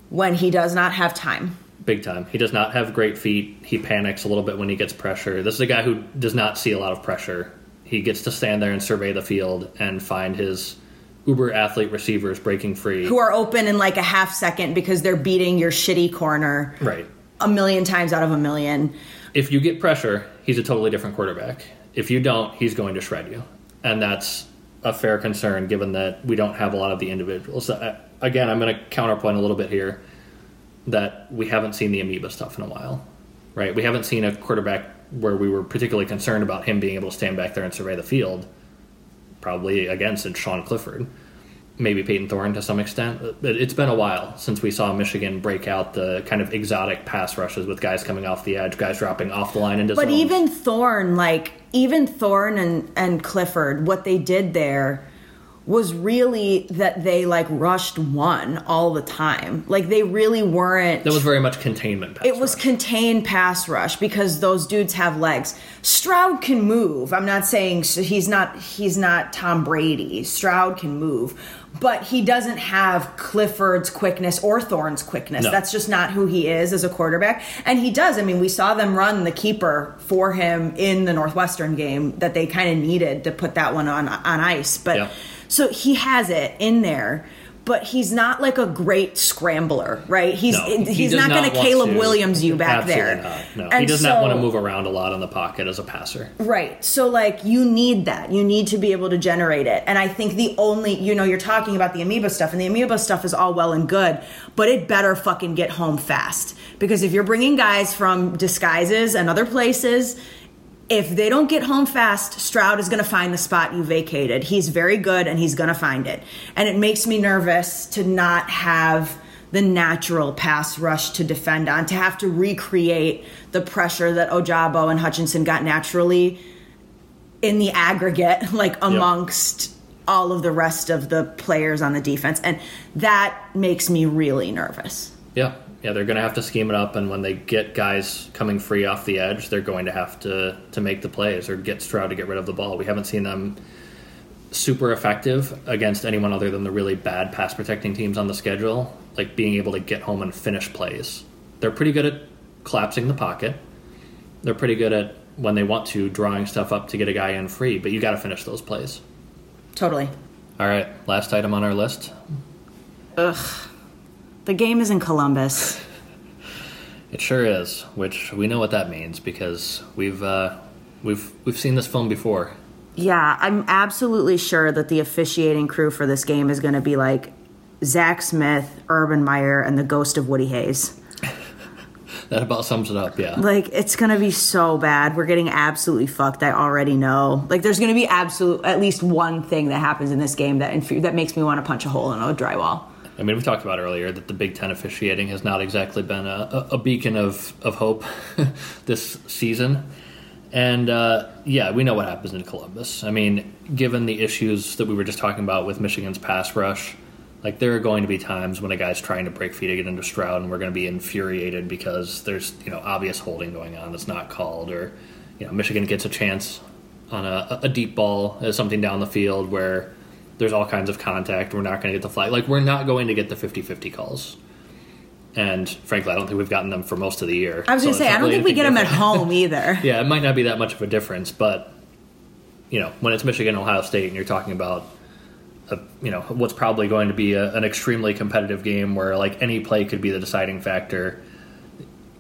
when he does not have time. big time. He does not have great feet. He panics a little bit when he gets pressure. This is a guy who does not see a lot of pressure. He gets to stand there and survey the field and find his uber athlete receivers breaking free. Who are open in like a half second because they're beating your shitty corner right. a million times out of a million. If you get pressure, he's a totally different quarterback. If you don't, he's going to shred you. And that's a fair concern given that we don't have a lot of the individuals. Uh, Again, I'm going to counterpoint a little bit here that we haven't seen the amoeba stuff in a while, right? We haven't seen a quarterback where we were particularly concerned about him being able to stand back there and survey the field. Probably again since Sean Clifford, maybe Payton Thorne to some extent. It's been a while since we saw Michigan break out the kind of exotic pass rushes with guys coming off the edge, guys dropping off the line into But zones. even Thorne, like even Thorne and and Clifford, what they did there was really that they like rushed one all the time. Like they really weren't. that was very much containment. Pass it was rush. contained pass rush because those dudes have legs. Stroud can move. I'm not saying he's not he's not Tom Brady. Stroud can move, but he doesn't have Clifford's quickness or Thorne's quickness. No. That's just not who he is as a quarterback. And he does. I mean, we saw them run the keeper for him in the Northwestern game that they kind of needed to put that one on on ice. But Yeah. so he has it in there. But he's not like a great scrambler, right? He's No, he he's does not, going to Caleb Williams you back there. Not. No, he And does not want to move around a lot in the pocket as a passer. Right. So like you need that. You need to be able to generate it. And I think the only, you know, you're talking about the amoeba stuff and the amoeba stuff is all well and good, but it better fucking get home fast. Because if you're bringing guys from disguises and other places, if they don't get home fast, Stroud is going to find the spot you vacated. He's very good and he's going to find it. And it makes me nervous to not have the natural pass rush to defend on, to have to recreate the pressure that Ojabo and Hutchinson got naturally in the aggregate, like amongst all of the rest of the players on the defense. And that makes me really nervous. Yeah, yeah, they're going to have to scheme it up, and when they get guys coming free off the edge, they're going to have to to make the plays or get Stroud to get rid of the ball. We haven't seen them super effective against anyone other than the really bad pass protecting teams on the schedule, like being able to get home and finish plays. They're pretty good at collapsing the pocket. They're pretty good at when they want to drawing stuff up to get a guy in free, but you got to finish those plays. Totally. All right, last item on our list. The game is in Columbus. It sure is, which we know what that means because we've uh, we've we've seen this film before. Yeah, I'm absolutely sure that the officiating crew for this game is going to be like Zach Smith, Urban Meyer, and the ghost of Woody Hayes. That about sums it up. Yeah, Like, it's going to be so bad. We're getting absolutely fucked. I already know. Like, there's going to be absolute at least one thing that happens in this game that infu- that makes me want to punch a hole in a drywall. I mean we talked about earlier that the Big Ten officiating has not exactly been a, a, beacon of of hope this season. And uh, yeah, we know what happens in Columbus. I mean, given the issues that we were just talking about with Michigan's pass rush, like there are going to be times when a guy's trying to break free to get into Stroud, and we're going to be infuriated because there's you know obvious holding going on that's not called, or you know Michigan gets a chance on a, a deep ball, as something down the field where there's all kinds of contact. We're not going to get the flag. Like we're not going to get the 50-50 calls. And frankly, I don't think we've gotten them for most of the year. I was So going to say, I don't really think we get them at home either. Yeah, it might not be that much of a difference, but you know, when it's Michigan, Ohio State, and you're talking about a, you know what's probably going to be a, an extremely competitive game where like any play could be the deciding factor,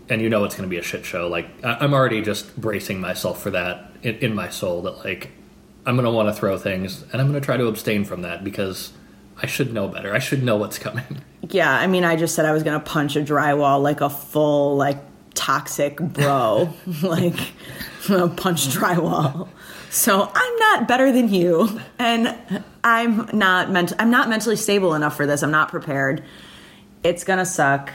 and you know it's going to be a shit show. Like I, I'm already just bracing myself for that in, in my soul that like I'm going to want to throw things, and I'm going to try to abstain from that because I should know better. I should know what's coming. Yeah, I mean, I just said I was going to punch a drywall like a full, like, toxic bro. like, I'm going to punch drywall. So I'm not better than you, and I'm not ment- I'm not mentally stable enough for this. I'm not prepared. It's gonna suck.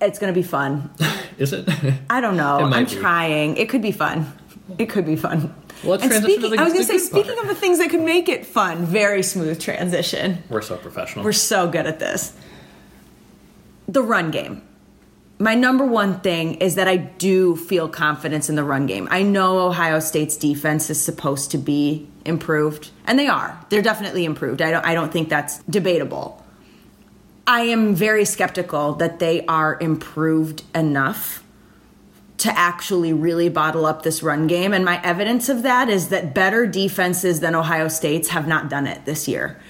It's gonna be fun. Is it? I don't know. I'm be. trying. It could be fun. It could be fun. Well, and speaking, I was gonna say, good part. speaking of the things that could make it fun, very smooth transition. We're so professional. We're so good at this. The run game. My number one thing is that I do feel confidence in the run game. I know Ohio State's defense is supposed to be improved, and they are. They're definitely improved. I don't I don't think that's debatable. I am very skeptical that they are improved enough to actually really bottle up this run game. And my evidence of that is that better defenses than Ohio State's have not done it this year.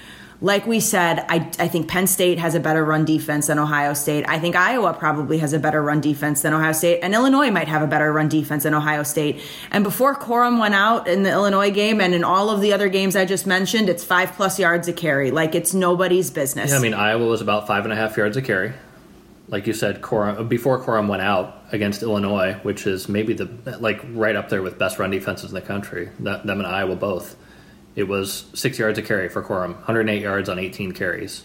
Like we said, I, I think Penn State has a better run defense than Ohio State. I think Iowa probably has a better run defense than Ohio State. And Illinois might have a better run defense than Ohio State. And before Corum went out in the Illinois game and in all of the other games I just mentioned, it's five plus yards a carry. Like it's nobody's business. Yeah, I mean Iowa was about five and a half yards a carry. Like you said, Corum, before Corum went out against Illinois, which is maybe the like right up there with best run defenses in the country. That, them and Iowa both. It was six yards a carry for Corum, 108 yards on 18 carries.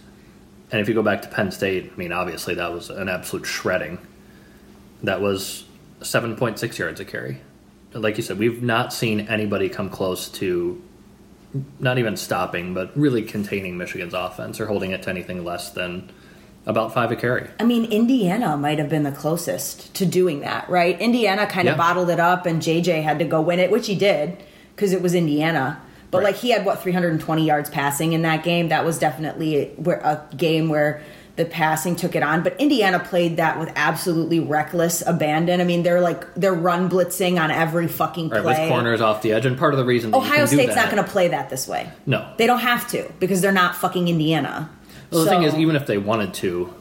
And if you go back to Penn State, I mean, obviously that was an absolute shredding. That was 7.6 yards a carry. Like you said, we've not seen anybody come close to not even stopping, but really containing Michigan's offense or holding it to anything less than about five a carry. I mean, Indiana might have been the closest to doing that, right? Indiana kind Yeah. of bottled it up, and JJ had to go win it, which he did because it was Indiana. But Right. like he had what 320 yards passing in that game. That was definitely a game where the passing took it on. But Indiana played that with absolutely reckless abandon. I mean, they're like they're run blitzing on every fucking Right, play. with corners off the edge, and part of the reason Ohio State's not going to play that this way. No. they don't have to because they're not fucking Indiana. Well, the thing is, even if they wanted to,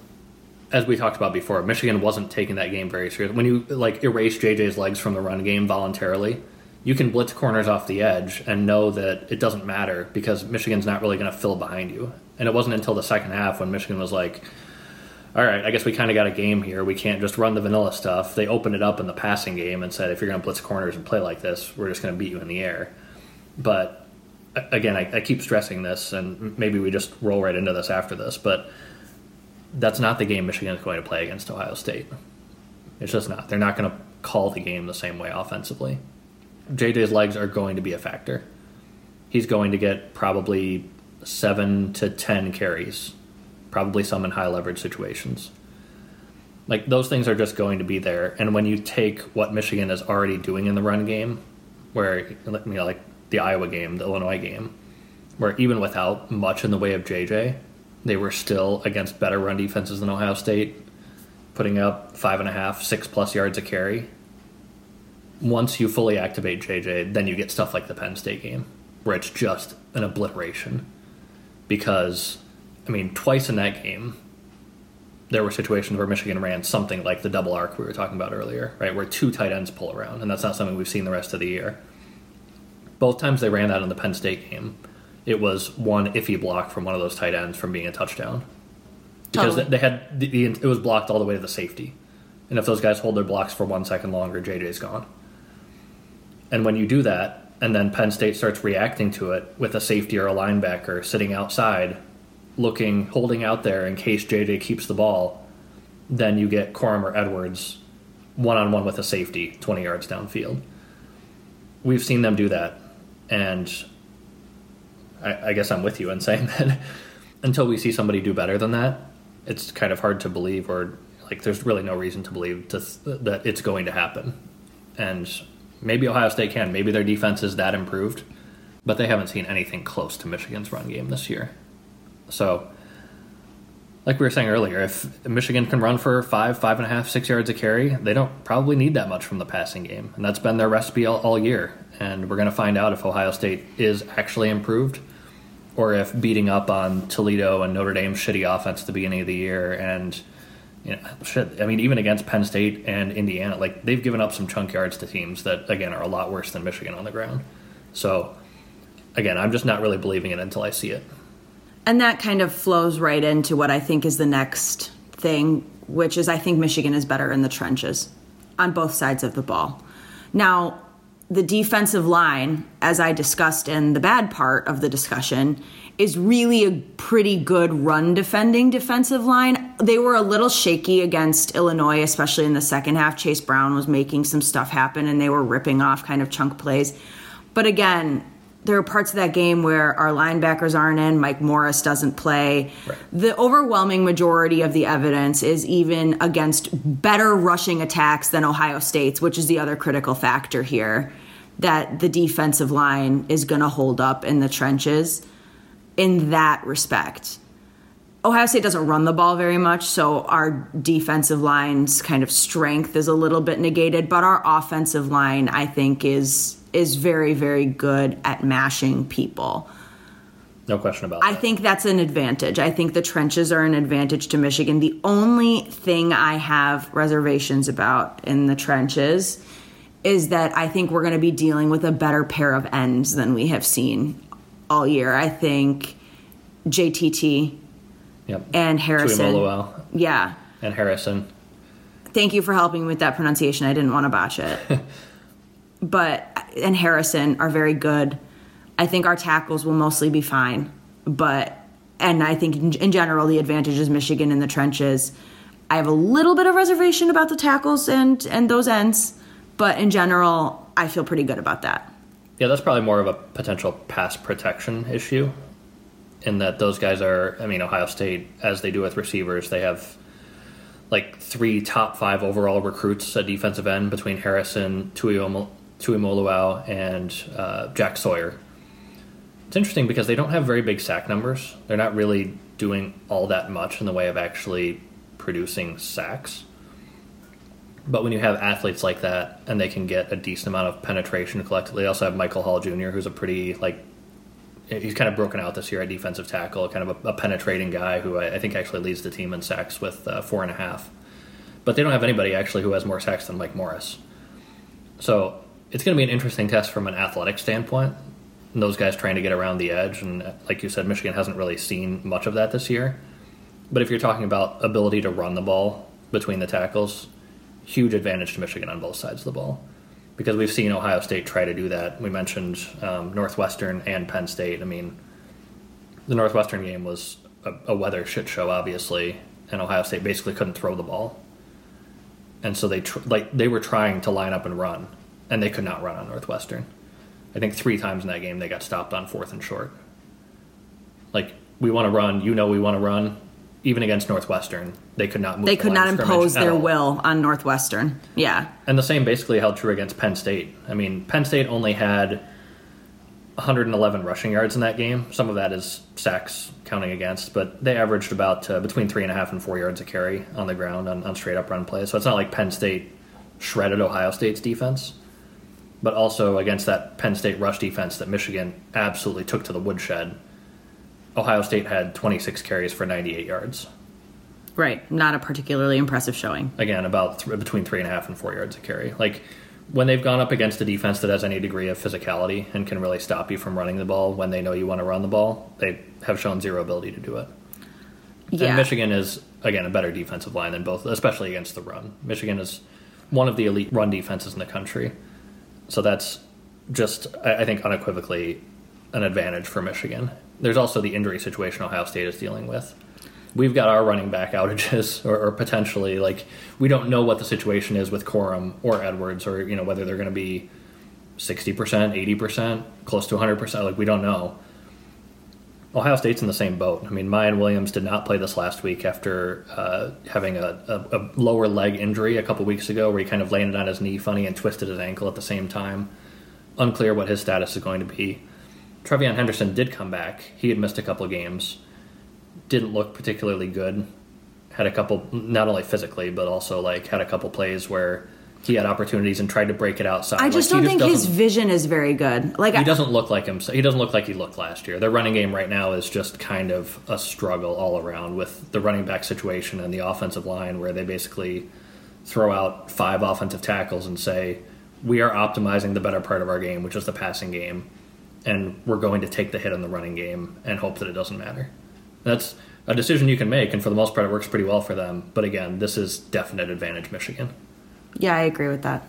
as we talked about before, Michigan wasn't taking that game very seriously. When you like erase JJ's legs from the run game voluntarily, you can blitz corners off the edge and know that it doesn't matter because Michigan's not really going to fill behind you. And it wasn't until the second half when Michigan was like, "All right, I guess we kind of got a game here. We can't just run the vanilla stuff." They opened it up in the passing game and said, "If you're going to blitz corners and play like this, we're just going to beat you in the air." But again, I, I keep stressing this, and maybe we just roll right into this after this, but that's not the game Michigan is going to play against Ohio State. It's just not. They're not going to call the game the same way offensively. JJ's legs are going to be a factor. He's going to get probably seven to ten carries, probably some in high leverage situations. Like those things are just going to be there. And when you take what Michigan is already doing in the run game, where you know, like the Iowa game, the Illinois game, where even without much in the way of JJ, they were still against better run defenses than Ohio State, putting up five and a half, six plus yards a carry. Once you fully activate JJ, then you get stuff like the Penn State game, where it's just an obliteration. Because, I mean, twice in that game, there were situations where Michigan ran something like the double arc we were talking about earlier, right? Where two tight ends pull around, and that's not something we've seen the rest of the year. Both times they ran that in the Penn State game, it was one iffy block from one of those tight ends from being a touchdown. Because Totally. they had the, the, it was blocked all the way to the safety, and if those guys hold their blocks for one second longer, JJ's gone. And when you do that, and then Penn State starts reacting to it with a safety or a linebacker sitting outside, looking, holding out there in case JJ keeps the ball, then you get Corum or Edwards one on one with a safety 20 yards downfield. We've seen them do that, and I, I guess I'm with you in saying that until we see somebody do better than that, it's kind of hard to believe, or like there's really no reason to believe to th- that it's going to happen. And Maybe Ohio State can. Maybe their defense is that improved, but they haven't seen anything close to Michigan's run game this year. So, like we were saying earlier, if Michigan can run for five, five and a half, six yards a carry, they don't probably need that much from the passing game. And that's been their recipe all, all year. And we're going to find out if Ohio State is actually improved or if beating up on Toledo and Notre Dame's shitty offense at the beginning of the year and you know, shit. I mean, even against Penn State and Indiana, like they've given up some chunk yards to teams that again are a lot worse than Michigan on the ground. So again, I'm just not really believing it until I see it. And that kind of flows right into what I think is the next thing, which is I think Michigan is better in the trenches on both sides of the ball. Now, the defensive line, as I discussed in the bad part of the discussion, is really a pretty good run defending defensive line. They were a little shaky against Illinois, especially in the second half. Chase Brown was making some stuff happen and they were ripping off kind of chunk plays. But again, there are parts of that game where our linebackers aren't in, Mike Morris doesn't play. Right. The overwhelming majority of the evidence is even against better rushing attacks than Ohio State's, which is the other critical factor here that the defensive line is going to hold up in the trenches in that respect. Ohio State doesn't run the ball very much, so our defensive line's kind of strength is a little bit negated, but our offensive line I think is is very very good at mashing people. No question about that. I think that's an advantage. I think the trenches are an advantage to Michigan. The only thing I have reservations about in the trenches is that I think we're going to be dealing with a better pair of ends than we have seen all year. I think JTT yep. and Harrison. Tuimoloau. Yeah. And Harrison. Thank you for helping me with that pronunciation. I didn't want to botch it. but and Harrison are very good. I think our tackles will mostly be fine, but and I think in, in general the advantage is Michigan in the trenches. I have a little bit of reservation about the tackles and and those ends, but in general, I feel pretty good about that. Yeah, that's probably more of a potential pass protection issue. In that those guys are, I mean, Ohio State, as they do with receivers, they have like three top five overall recruits at defensive end between Harrison, Tuimoloau, Tuimoloau and uh, Jack Sawyer. It's interesting because they don't have very big sack numbers. They're not really doing all that much in the way of actually producing sacks. But when you have athletes like that and they can get a decent amount of penetration collectively, they also have Michael Hall Jr., who's a pretty like he's kind of broken out this year at defensive tackle, kind of a, a penetrating guy who I, I, think actually leads the team in sacks with uh, four and a half. But they don't have anybody actually who has more sacks than Mike Morris. So it's going to be an interesting test from an athletic standpoint. And those guys trying to get around the edge, and like you said, Michigan hasn't really seen much of that this year. But if you're talking about ability to run the ball between the tackles, huge advantage to Michigan on both sides of the ball because we've seen Ohio State try to do that. We mentioned um, Northwestern and Penn State. I mean, the Northwestern game was a, a, weather shit show, obviously, and Ohio State basically couldn't throw the ball, and so they tr- like they were trying to line up and run, and they could not run on Northwestern. I think three times in that game they got stopped on fourth and short. Like we want to run, you know, we want to run even against Northwestern, they could not. Move They could not impose their will on Northwestern. Yeah, and the same basically held true against Penn State. I mean, Penn State only had 111 rushing yards in that game. Some of that is sacks counting against, but they averaged about uh, between three and a half and four yards a carry on the ground on, on straight up run plays. So it's not like Penn State shredded Ohio State's defense, but also against that Penn State rush defense that Michigan absolutely took to the woodshed Ohio State had 26 carries for 98 yards. Right, not a particularly impressive showing. Again, about th- between three and a half and four yards a carry. Like when they've gone up against a defense that has any degree of physicality and can really stop you from running the ball when they know you want to run the ball, they have shown zero ability to do it. Yeah. And Michigan is again a better defensive line than both, especially against the run. Michigan is one of the elite run defenses in the country, so that's just I think unequivocally an advantage for Michigan there's also the injury situation Ohio State is dealing with. We've got our running back outages, or, or potentially like we don't know what the situation is with Corum or Edwards, or you know whether they're going to be sixty percent, eighty percent, close to hundred percent. Like we don't know. Ohio State's in the same boat. I mean, Miyan Williams did not play this last week after uh, having a, a, a, lower leg injury a couple weeks ago, where he kind of landed on his knee funny and twisted his ankle at the same time. Unclear what his status is going to be. TreVeyon Henderson did come back. He had missed a couple games. Didn't look particularly good. Had a couple, not only physically, but also like had a couple plays where he had opportunities and tried to break it outside. I just like, don't think his vision is very good. Like he I, doesn't look like him. He doesn't look like he looked last year. Their running game right now is just kind of a struggle all around with the running back situation and the offensive line, where they basically throw out five offensive tackles and say, "We are optimizing the better part of our game, which is the passing game, and we're going to take the hit in the running game and hope that it doesn't matter." That's a decision you can make, and for the most part, it works pretty well for them. But again, this is definite advantage Michigan. Yeah, I agree with that.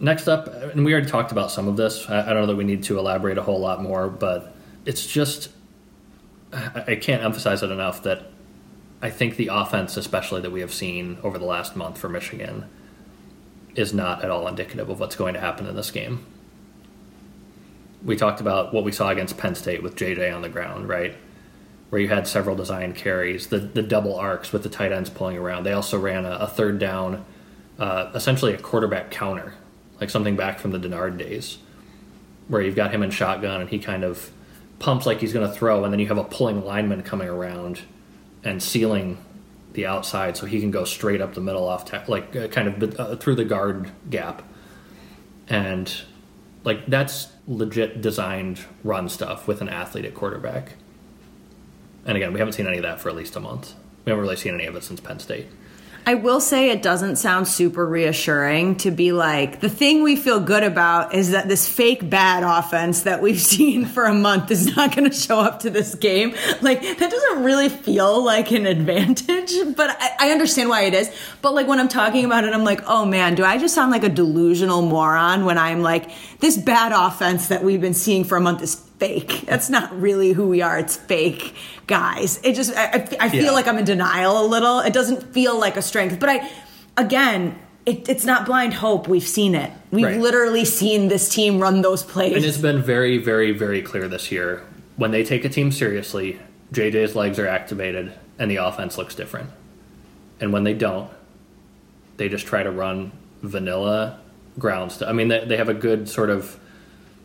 Next up, and we already talked about some of this. I, don't know that we need to elaborate a whole lot more, but it's just I, I can't emphasize it enough that I think the offense, especially that we have seen over the last month for Michigan, is not at all indicative of what's going to happen in this game. We talked about what we saw against Penn State with JJ on the ground, right? Where you had several design carries, the the double arcs with the tight ends pulling around. They also ran a, a third down uh, essentially a quarterback counter, like something back from the Denard days, where you've got him in shotgun and he kind of pumps like he's going to throw, and then you have a pulling lineman coming around and sealing the outside so he can go straight up the middle off ta- like uh, kind of uh, through the guard gap. And like that's legit designed run stuff with an athlete at quarterback. And again we haven't seen any of that for at least a month. We haven't really seen any of it since penn state I will say it doesn't sound super reassuring to be like, the thing we feel good about is that this fake bad offense that we've seen for a month is not going to show up to this game. Like, that doesn't really feel like an advantage, but I, I understand why it is. But like, when I'm talking about it, I'm like, oh man, do I just sound like a delusional moron when I'm like, this bad offense that we've been seeing for a month is fake. That's not really who we are. It's fake, guys. It just, I, I feel yeah. like I'm in denial a little. It doesn't feel like a strength. But I, again, it, it's not blind hope. We've seen it. We've right. literally seen this team run those plays. And it's been very, very, very clear this year. When they take a team seriously, JJ's legs are activated and the offense looks different. And when they don't, they just try to run vanilla ground stuff. I mean, they, they have a good sort of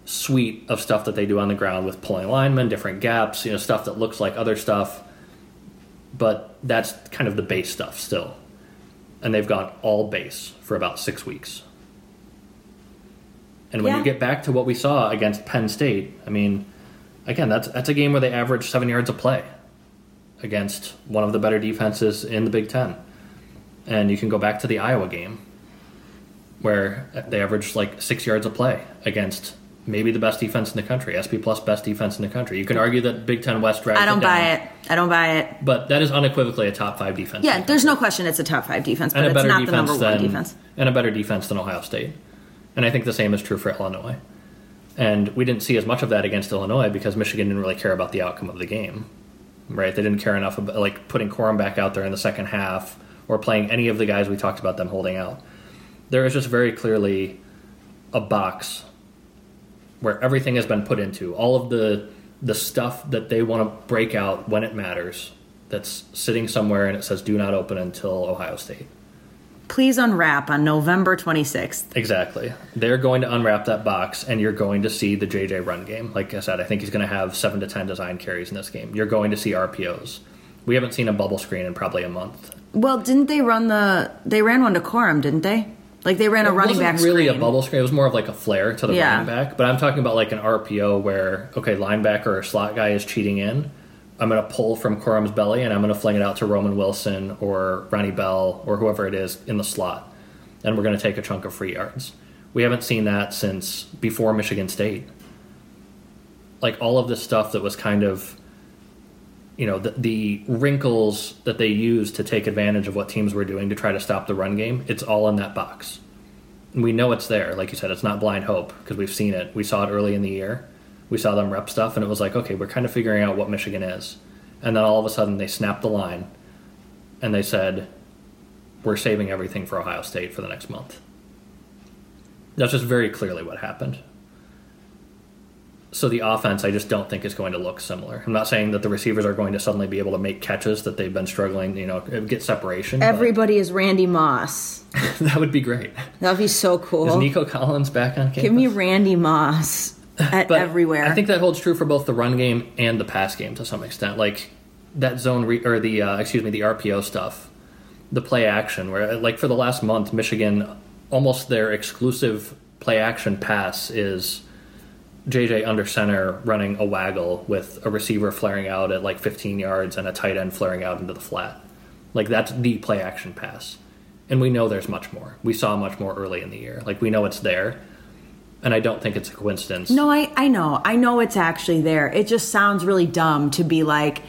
suite of stuff that they do on the ground with pulling linemen, different gaps, you know, stuff that looks like other stuff. But that's kind of the base stuff still. And they've gone all base for about six weeks. And when yeah. you get back to what we saw against Penn State, I mean, again, that's that's a game where they averaged seven yards a play against one of the better defenses in the Big Ten. And you can go back to the Iowa game where they averaged like six yards a play against maybe the best defense in the country, SP plus best defense in the country. You can argue that Big Ten West dragged I don't buy it. I don't buy it. But that is unequivocally a top five defense. Yeah, there's no question it's a top five defense, but it's not the number than, one defense. And a better defense than Ohio State. And I think the same is true for Illinois. And we didn't see as much of that against Illinois because Michigan didn't really care about the outcome of the game. Right? They didn't care enough about like putting Corum back out there in the second half or playing any of the guys we talked about them holding out. There is just very clearly a box where everything has been put into all of the the stuff that they want to break out when it matters that's sitting somewhere and it says do not open until Ohio State. Please unwrap on November 26th. Exactly. They're going to unwrap that box and you're going to see the JJ run game. Like I said, I think he's going to have 7 to 10 design carries in this game. You're going to see RPOs. We haven't seen a bubble screen in probably a month. Well, didn't they run the they ran one to Corum, didn't they? Like they ran it a running back. Really, screen. a bubble screen. It was more of like a flare to the yeah. running back. But I'm talking about like an RPO where okay, linebacker or slot guy is cheating in. I'm going to pull from Corum's belly and I'm going to fling it out to Roman Wilson or Ronnie Bell or whoever it is in the slot, and we're going to take a chunk of free yards. We haven't seen that since before Michigan State. Like all of this stuff that was kind of you know the, the, wrinkles that they use to take advantage of what teams were doing to try to stop the run game it's all in that box. And we know it's there. Like you said it's not blind hope because we've seen it. We saw it early in the year. We saw them rep stuff and it was like okay we're kind of figuring out what michigan is. And then all of a sudden they snapped the line and they said we're saving everything for ohio state for the next month. That's just very clearly what happened So the offense, I just don't think is going to look similar. I'm not saying that the receivers are going to suddenly be able to make catches that they've been struggling, you know, get separation. Everybody is Randy Moss. that would be great. That'd be so cool. Is Nico Collins back on campus? Give me Randy Moss at everywhere. I think that holds true for both the run game and the pass game to some extent. Like that zone re- or the uh, excuse me the RPO stuff, the play action. Where like for the last month, Michigan almost their exclusive play action pass is JJ under center running a waggle with a receiver flaring out at like 15 yards and a tight end flaring out into the flat. Like that's the play action pass. And we know there's much more. We saw much more early in the year. Like we know it's there. And I don't think it's a coincidence. No, I, I know. I know it's actually there. It just sounds really dumb to be like,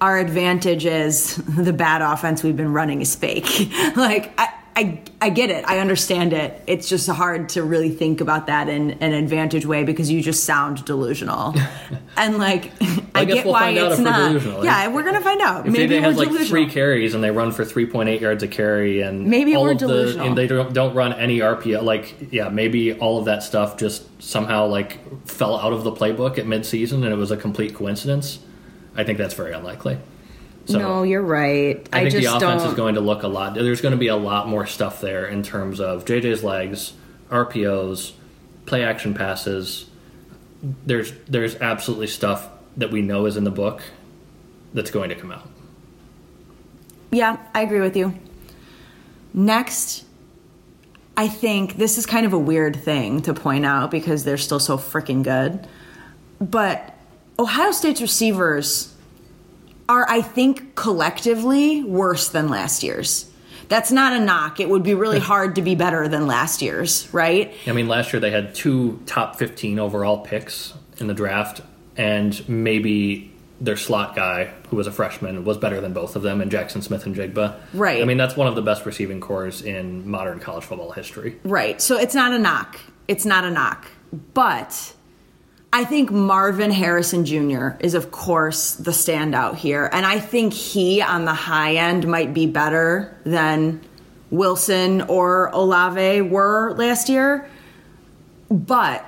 our advantage is the bad offense we've been running is fake. like, I, I, I get it. I understand it. It's just hard to really think about that in an advantage way because you just sound delusional. and like, I, guess get we'll why find out it's not. delusional. Yeah, we're gonna find out. If Maybe we're has like delusional. three carries and they run for 3.8 yards a carry and Maybe all we're of the delusional. and they don't, don't run any RPO like yeah maybe all of that stuff just somehow like fell out of the playbook at midseason and it was a complete coincidence. I think that's very unlikely. So no, you're right. I think just the offense don't. is going to look a lot. There's going to be a lot more stuff there in terms of JJ's legs, RPOs, play action passes. There's there's absolutely stuff that we know is in the book that's going to come out. Yeah, I agree with you. Next, I think this is kind of a weird thing to point out because they're still so freaking good. But Ohio State's receivers are, I think, collectively worse than last year's. That's not a knock. It would be really hard to be better than last year's, right? I mean, last year they had two top 15 overall picks in the draft, and maybe their slot guy, who was a freshman, was better than both of them, and Jaxon Smith-Njigba. Right. I mean, that's one of the best receiving cores in modern college football history. Right. So it's not a knock. It's not a knock. But I think Marvin Harrison Jr. is, of course, the standout here. And I think he, on the high end, might be better than Wilson or Olave were last year. But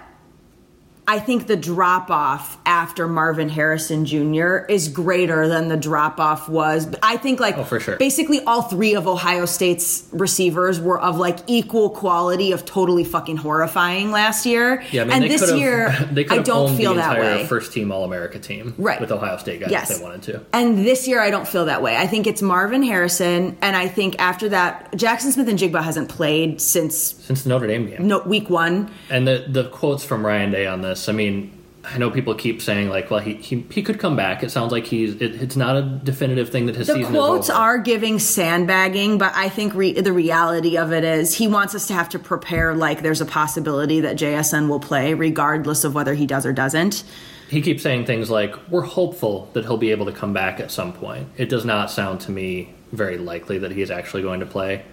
I think the drop off after Marvin Harrison Jr. is greater than the drop off was. I think like Oh, for sure. basically all three of Ohio State's receivers were of like equal quality of totally fucking horrifying last year. Yeah, I mean, and this year they could I don't feel the that way. first team All America team, Right. with Ohio State guys Yes. if they wanted to. And this year, I don't feel that way. I think it's Marvin Harrison, and I think after that, Jaxon Smith-Njigba hasn't played since Since the Notre Dame game, no, week one. and the the quotes from Ryan Day on this, I mean. I know people keep saying like, well, he, he he could come back. It sounds like he's. It, it's not a definitive thing that his The season quotes are giving sandbagging, but I think re- the reality of it is he wants us to have to prepare like there's a possibility that JSN will play, regardless of whether he does or doesn't. he keeps saying things like, "We're hopeful that he'll be able to come back at some point." It does not sound to me very likely that he is actually going to play.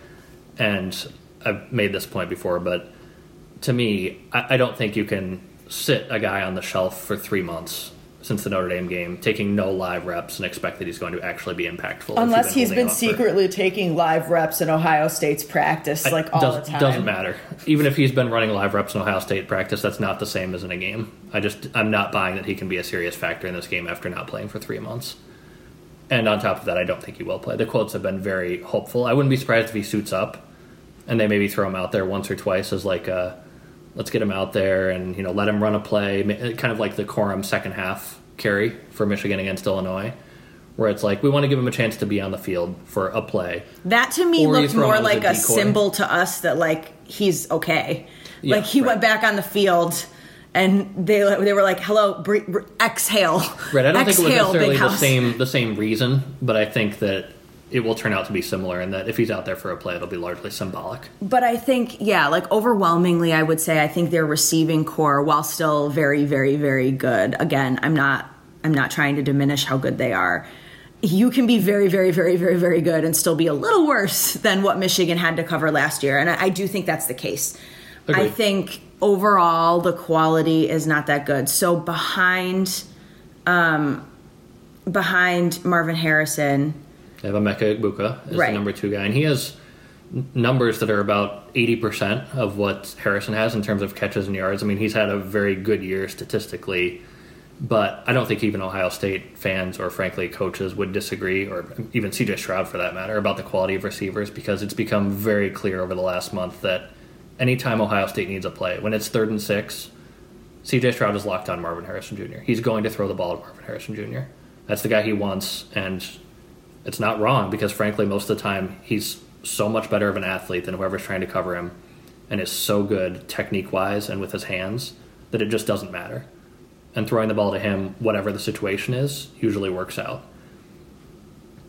And I've made this point before, but to me, I, I don't think you can sit a guy on the shelf for three months since the Notre Dame game, taking no live reps, and expect that he's going to actually be impactful. Unless he's been up for- secretly taking live reps in Ohio State's practice, like all does, the time. It doesn't matter. Even if he's been running live reps in Ohio State practice, that's not the same as in a game. I just I'm not buying that he can be a serious factor in this game after not playing for three months. And on top of that, I don't think he will play. The quotes have been very hopeful. I wouldn't be surprised if he suits up, and they maybe throw him out there once or twice as like a, let's get him out there and you know let him run a play, uh, kind of like the Corum second half carry for Michigan against Illinois, where it's like we want to give him a chance to be on the field for a play. That to me Or looked more like a a, symbol to us that like he's okay. Yeah, like he right. went back on the field, and they they were like, "Hello, bre- bre- exhale." Right. I don't think it was necessarily the same the same reason, but I think that it will turn out to be similar, and that if he's out there for a play, it'll be largely symbolic. But I think, yeah, like overwhelmingly, I would say I think their receiving corps, while still very, very, very good. Again, I'm not, I'm not trying to diminish how good they are. You can be very, very, very, very, very good and still be a little worse than what Michigan had to cover last year, and I, I do think that's the case. I think overall the quality is not that good. So behind, um, behind Marvin Harrison, They have Emeka Egbuka as Right. the number two guy, and he has numbers that are about 80% of what Harrison has in terms of catches and yards. I mean, he's had a very good year statistically, but I don't think even Ohio State fans or, frankly, coaches would disagree, or even CJ Stroud for that matter, about the quality of receivers because it's become very clear over the last month that anytime Ohio State needs a play, when it's third and six, CJ Stroud is locked on Marvin Harrison Jr. He's going to throw the ball to Marvin Harrison Jr. That's the guy he wants, and it's not wrong because, frankly, most of the time he's so much better of an athlete than whoever's trying to cover him and is so good technique wise and with his hands that it just doesn't matter. And throwing the ball to him, whatever the situation is, usually works out.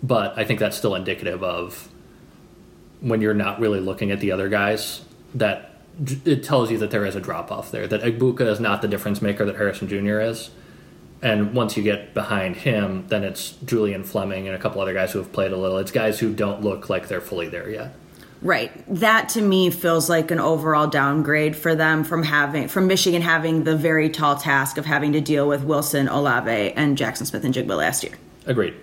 But I think that's still indicative of when you're not really looking at the other guys, that it tells you that there is a drop off there. That Egbuka is not the difference maker that Harrison Jr. is. And once you get behind him, then it's Julian Fleming and a couple other guys who have played a little. It's guys who don't look like they're fully there yet. Right. That to me feels like an overall downgrade for them from having from Michigan having the very tall task of having to deal with Wilson, Olave, and Jaxon Smith-Njigba last year. Agreed.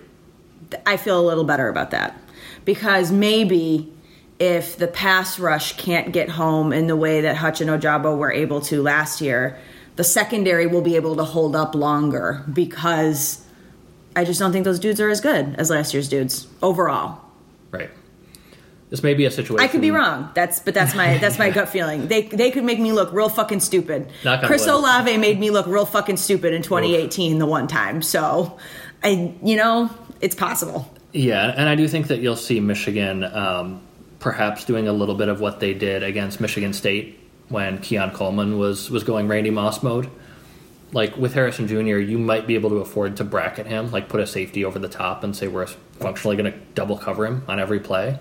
I feel a little better about that because maybe if the pass rush can't get home in the way that Hutch and Ojabo were able to last year, the secondary will be able to hold up longer because I just don't think those dudes are as good as last year's dudes overall. Right. This may be a situation. I could be wrong. That's but that's my that's my gut feeling. They they could make me look real fucking stupid. Chris wood. Olave made me look real fucking stupid in 2018 the one time. So, I you know it's possible. Yeah, and I do think that you'll see Michigan um, perhaps doing a little bit of what they did against Michigan State when Keon Coleman was was going Randy Moss mode. Like with Harrison Jr., you might be able to afford to bracket him, like put a safety over the top and say we're functionally going to double cover him on every play.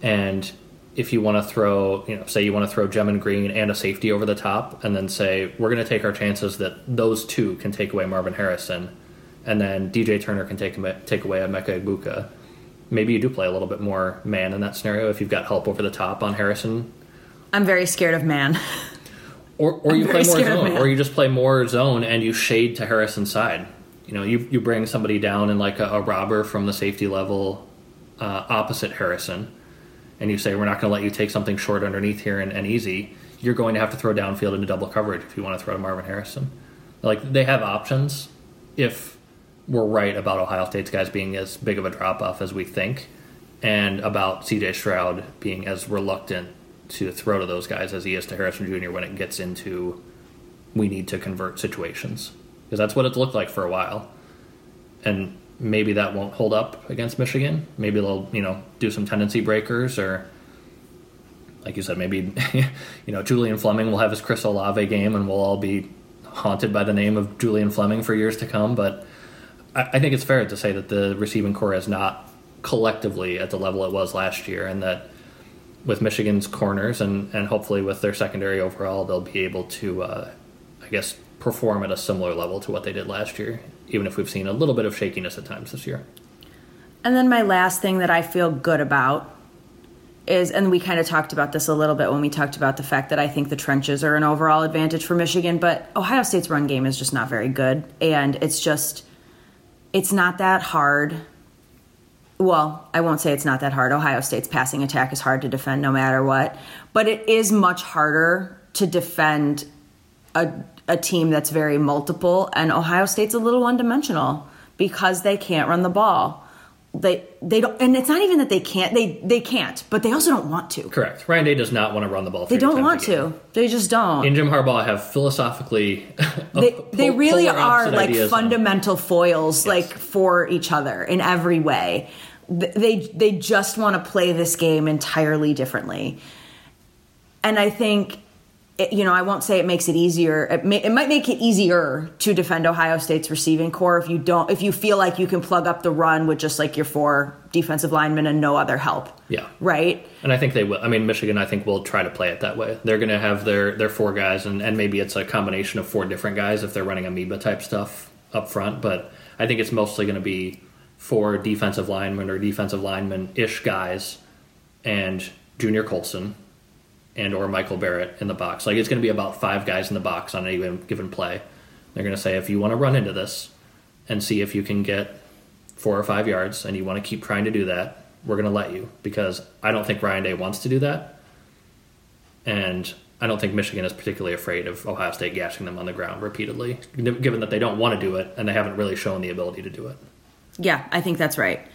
And if you want to throw, you know, say you want to throw Gemon Green and a safety over the top, and then say we're going to take our chances that those two can take away Marvin Harrison, and then DJ Turner can take take away Emeka Egbuka. Maybe you do play a little bit more man in that scenario if you've got help over the top on Harrison, I'm very scared of man. or or you play more zone, or you just play more zone and you shade to Harrison's side. You know, you you bring somebody down in like a, a robber from the safety level uh, opposite Harrison, and you say we're not going to let you take something short underneath here and, and easy. You're going to have to throw downfield into double coverage if you want to throw to Marvin Harrison. Like they have options if we're right about Ohio State's guys being as big of a drop off as we think, and about CJ Stroud being as reluctant to throw to those guys as he is to Harrison Jr. when it gets into we need to convert situations because that's what it's looked like for a while, and maybe that won't hold up against Michigan. Maybe they'll you know do some tendency breakers or. Like you said, maybe you know Julian Fleming will have his Chris Olave game, and we'll all be haunted by the name of Julian Fleming for years to come. But I, I think it's fair to say that the receiving corps is not collectively at the level it was last year, and that with Michigan's corners and, and hopefully with their secondary overall, they'll be able to, uh, I guess, perform at a similar level to what they did last year, even if we've seen a little bit of shakiness at times this year. And then my last thing that I feel good about is, and we kind of talked about this a little bit when we talked about the fact that I think the trenches are an overall advantage for Michigan, but Ohio State's run game is just not very good. And it's just, it's not that hard. Well, I won't say it's not that hard. Ohio State's passing attack is hard to defend no matter what, but it is much harder to defend a, a team that's very multiple. And Ohio State's a little one dimensional because they can't run the ball. They they don't, and it's not even that they can't. They they can't, but they also don't want to. Correct. Ryan Day does not want to run the ball. They don't want to. They just don't. And Jim Harbaugh have philosophically. they they really are like ideas on- fundamental foils like for each other in every way they they just want to play this game entirely differently and i think it, you know i won't say it makes it easier it, may, it might make it easier to defend ohio state's receiving corps if you don't if you feel like you can plug up the run with just like your four defensive linemen and no other help Yeah. right And I think they will. I mean, Michigan, I think will try to play it that way. They're going to have their their four guys, and, and maybe it's a combination of four different guys if they're running amoeba type stuff up front. But I think it's mostly going to be four defensive linemen or defensive lineman ish guys, and Junior Colson, and or Michael Barrett in the box. Like it's going to be about five guys in the box on any given- given play. They're going to say if you want to run into this and see if you can get four or five yards, and you want to keep trying to do that, we're going to let you because I don't think Ryan Day wants to do that, and I don't think Michigan is particularly afraid of Ohio State gashing them on the ground repeatedly, given that they don't want to do it and they haven't really shown the ability to do it. Yeah, I think that's right.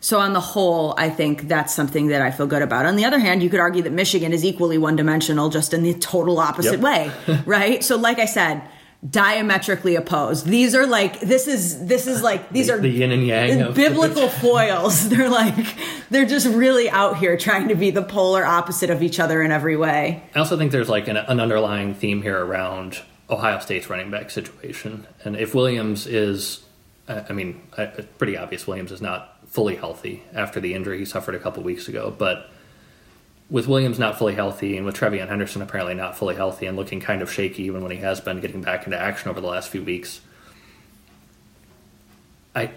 So on the whole, I think that's something that I feel good about. On the other hand, you could argue that Michigan is equally one-dimensional, just in the total opposite Yep. way, right? So, like I said, diametrically opposed. These are like this is this is like these the, are the yin and yang of biblical foils. They're like they're just really out here trying to be the polar opposite of each other in every way. I also think there's like an, an underlying theme here around Ohio State's running back situation, and if Williams is, I mean, it's pretty obvious Williams is not fully healthy after the injury he suffered a couple weeks ago, but with Williams not fully healthy and with TreVeyon Henderson apparently not fully healthy and looking kind of shaky even when he has been getting back into action over the last few weeks, I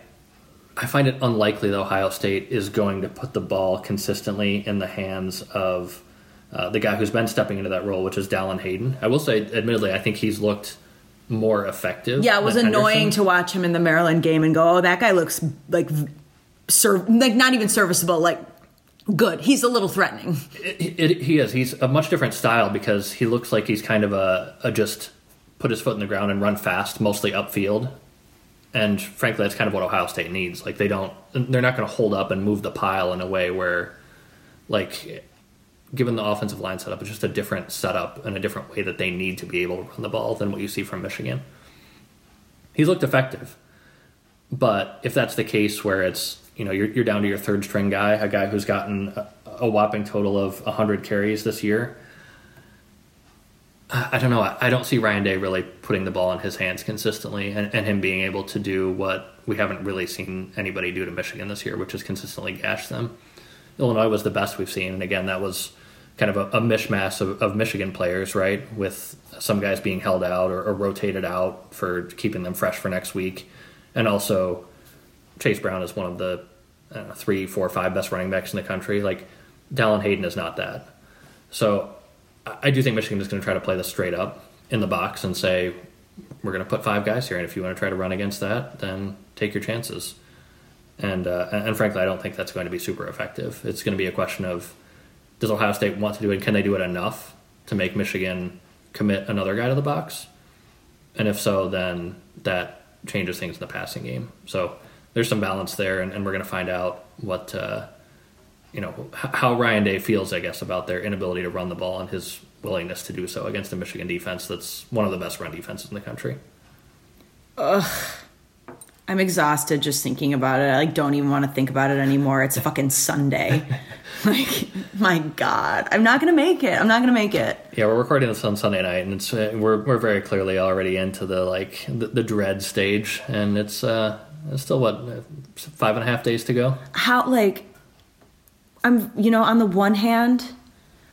I find it unlikely that Ohio State is going to put the ball consistently in the hands of uh, the guy who's been stepping into that role, which is Dallan Hayden. I will say, admittedly, I think he's looked more effective. Yeah, it was annoying Henderson. to watch him in the Maryland game and go, "Oh, that guy looks like serv- like not even serviceable, like good. He's a little threatening." It, it, he is. He's a much different style because he looks like he's kind of a, a just put his foot in the ground and run fast, mostly upfield. And frankly, that's kind of what Ohio State needs. Like they don't, they're not going to hold up and move the pile in a way where, like, given the offensive line setup, it's just a different setup and a different way that they need to be able to run the ball than what you see from Michigan. He's looked effective, but if that's the case where it's you know you're, you're down to your third string guy, a guy who's gotten a, a whopping total of 100 carries this year, I don't know. I I don't see Ryan Day really putting the ball in his hands consistently and, and him being able to do what we haven't really seen anybody do to Michigan this year, which is consistently gash them. Illinois was the best we've seen, and again, that was kind of a, a mishmash of, of Michigan players, right? With some guys being held out or, or rotated out for keeping them fresh for next week, and also Chase Brown is one of the I three, four, five best running backs in the country. Like Dallan Hayden is not that. So I do think Michigan is going to try to play this straight up in the box and say we're going to put five guys here, and if you want to try to run against that, then take your chances. And uh, and frankly, I don't think that's going to be super effective. It's going to be a question of does Ohio State want to do it? Can they do it enough to make Michigan commit another guy to the box? And if so, then that changes things in the passing game. So there's some balance there, and, and we're going to find out what uh, you know how Ryan Day feels, I guess, about their inability to run the ball and his willingness to do so against a Michigan defense that's one of the best run defenses in the country. Ugh. I'm exhausted just thinking about it. I like don't even want to think about it anymore. It's fucking Sunday. like my god, I'm not gonna make it. I'm not gonna make it. Yeah, we're recording this on Sunday night, and it's uh, we're we're very clearly already into the like the, the dread stage, and it's uh it's still what uh, five and a half days to go. How like I'm you know on the one hand,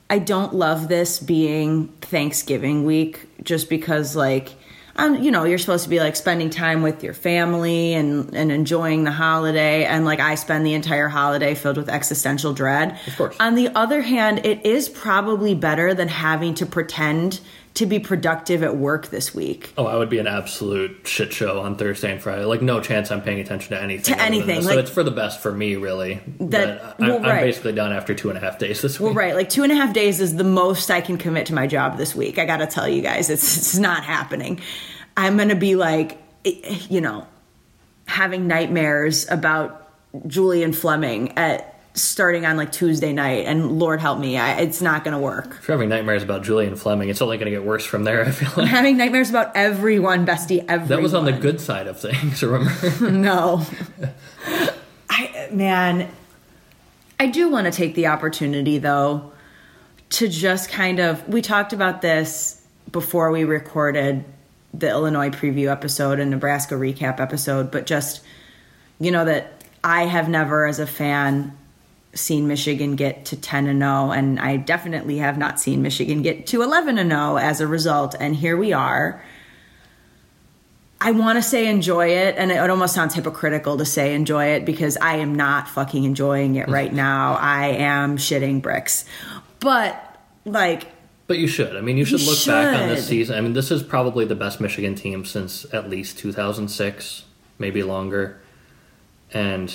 I don't love this being Thanksgiving week just because like um you know you're supposed to be like spending time with your family and and enjoying the holiday and like I spend the entire holiday filled with existential dread. Of course. On the other hand, it is probably better than having to pretend to be productive at work this week. Oh, I would be an absolute shit show on Thursday and Friday. Like no chance I'm paying attention to anything. To anything, like- so it's for the best for me, really. That- But I, well, I'm basically done after two and a half days this week. Well, right, like two and a half days is the most I can commit to my job this week. I got to tell you guys, it's it's not happening. I'm gonna be like, you know, having nightmares about Julian Fleming at starting on like Tuesday night, and Lord help me, I, it's not gonna work. If you're having nightmares about Julian Fleming, it's only going to get worse from there. I feel like having nightmares about everyone, bestie. Everyone. that was on the good side of things. Remember? no. I man, I do want to take the opportunity though to just kind of we talked about this before we recorded the Illinois preview episode and Nebraska recap episode, but just you know that I have never as a fan seen Michigan get to 10 and 0 and I definitely have not seen Michigan get to 11 and 0 as a result and here we are. I want to say enjoy it, and it almost sounds hypocritical to say enjoy it because I am not fucking enjoying it right now. I am shitting bricks. But, like, But you should. I mean, you should You look back on this season. I mean, this is probably the best Michigan team since at least 2006, maybe longer. And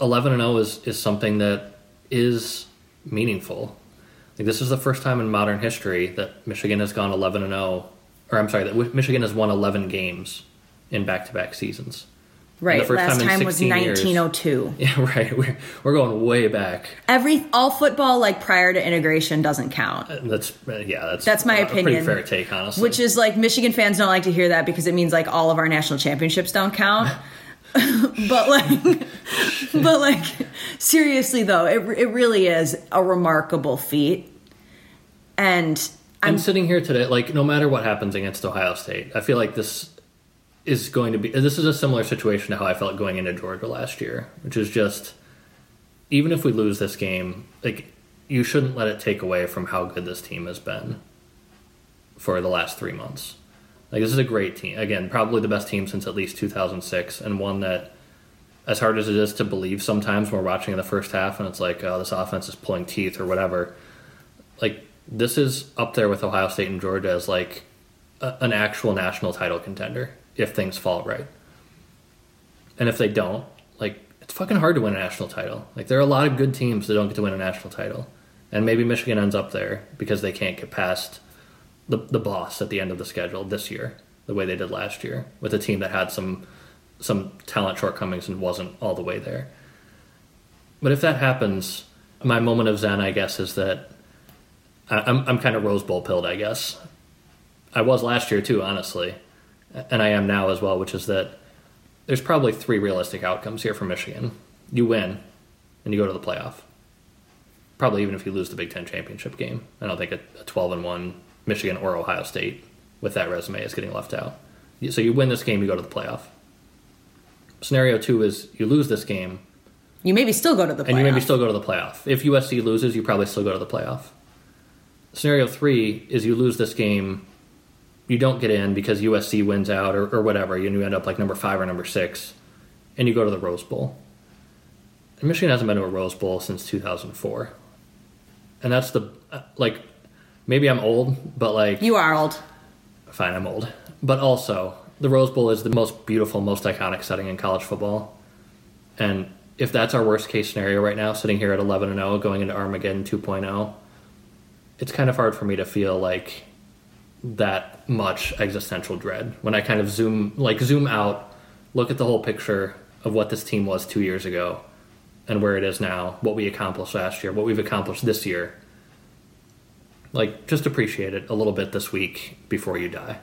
11 and 0 is is something that is meaningful. Like this is the first time in modern history that Michigan has gone 11 and 0 or I'm sorry, that Michigan has won 11 games in back-to-back seasons. Right. Last time time, was 16 years. 1902. Yeah, right. We're, we're going way back. Every all football like prior to integration doesn't count. That's uh, yeah. That's That's my a pretty opinion. fair take, honestly. Which is like Michigan fans don't like to hear that because it means like all of our national championships don't count. but like, but like, seriously though, it it really is a remarkable feat. And I'm I'm sitting here today, like no matter what happens against Ohio State, I feel like this is going to be. This is a similar situation to how I felt going into Georgia last year, which is just even if we lose this game, like you shouldn't let it take away from how good this team has been for the last three months. Like this is a great team. Again, probably the best team since at least 2006, and one that, as hard as it is to believe, sometimes when we're watching in the first half and it's like, oh, this offense is pulling teeth or whatever. Like this is up there with Ohio State and Georgia as like a, an actual national title contender if things fall right. And if they don't, like it's fucking hard to win a national title. Like there are a lot of good teams that don't get to win a national title, and maybe Michigan ends up there because they can't get past the the boss at the end of the schedule this year, the way they did last year with a team that had some some talent shortcomings and wasn't all the way there. But if that happens, my moment of zen, I guess, is that I'm I'm kind of Rose Bowl pilled. I guess I was last year too, honestly, and I am now as well. Which is that there's probably three realistic outcomes here for Michigan. You win, and you go to the playoff. Probably even if you lose the Big Ten championship game, I don't think a, a 12 and one Michigan or Ohio State with that resume is getting left out. So you win this game, you go to the playoff. Scenario two is you lose this game, you maybe still go to the playoff. and you maybe still go to the playoff. If USC loses, you probably still go to the playoff. Scenario three is you lose this game, you don't get in because USC wins out or, or whatever, and you end up like number five or number six, and you go to the Rose Bowl. And Michigan hasn't been to a Rose Bowl since 2004. And that's the, uh, like, maybe I'm old, but like, you are old. fine, I'm old. But also, the Rose Bowl is the most beautiful, most iconic setting in college football. And if that's our worst case scenario right now, sitting here at 11 and 0, going into Armageddon 2.0, it's kind of hard for me to feel like that much existential dread when I kind of zoom, like zoom out, look at the whole picture of what this team was two years ago and where it is now, what we accomplished last year, what we've accomplished this year. Like, just appreciate it a little bit this week before you die.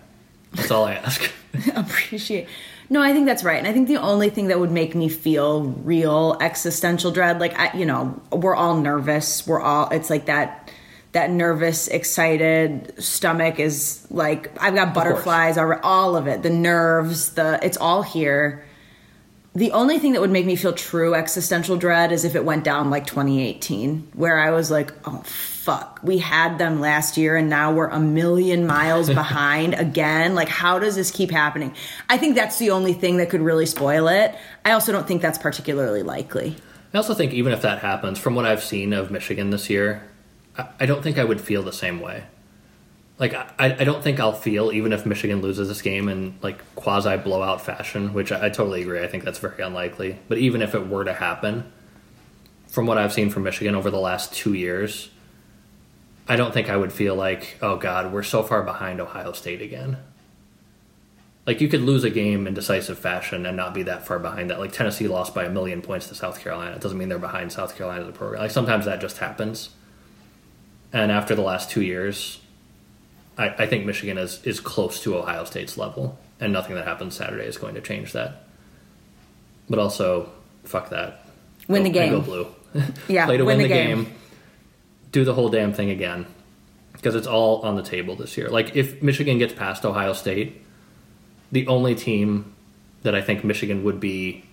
That's all I ask. appreciate. No, I think that's right. And I think the only thing that would make me feel real existential dread, like I, you know, we're all nervous. We're all. It's like that. That nervous, excited stomach is like I've got butterflies. All, all of it. The nerves. The it's all here. The only thing that would make me feel true existential dread is if it went down like 2018, where I was like, oh fuck, we had them last year and now we're a million miles behind again. Like, how does this keep happening? I think that's the only thing that could really spoil it. I also don't think that's particularly likely. I also think even if that happens, from what I've seen of Michigan this year, I, don't think I would feel the same way. Like I, I don't think I'll feel even if Michigan loses this game in like quasi blowout fashion, which I, I totally agree. I think that's very unlikely. But even if it were to happen, from what I've seen from Michigan over the last two years, I don't think I would feel like, oh God, we're so far behind Ohio State again. Like you could lose a game in decisive fashion and not be that far behind that. Like Tennessee lost by a million points to South Carolina. It doesn't mean they're behind South Carolina as a program. Like sometimes that just happens. And after the last two years, I, I think Michigan is is close to Ohio State's level, and nothing that happens Saturday is going to change that. But also, fuck that. Win Go- the game. Go blue. Yeah, Play to win win, the the game. game. Do the whole damn thing again, because it's all on the table this year. Like if Michigan gets past Ohio State, the only team that I think Michigan would be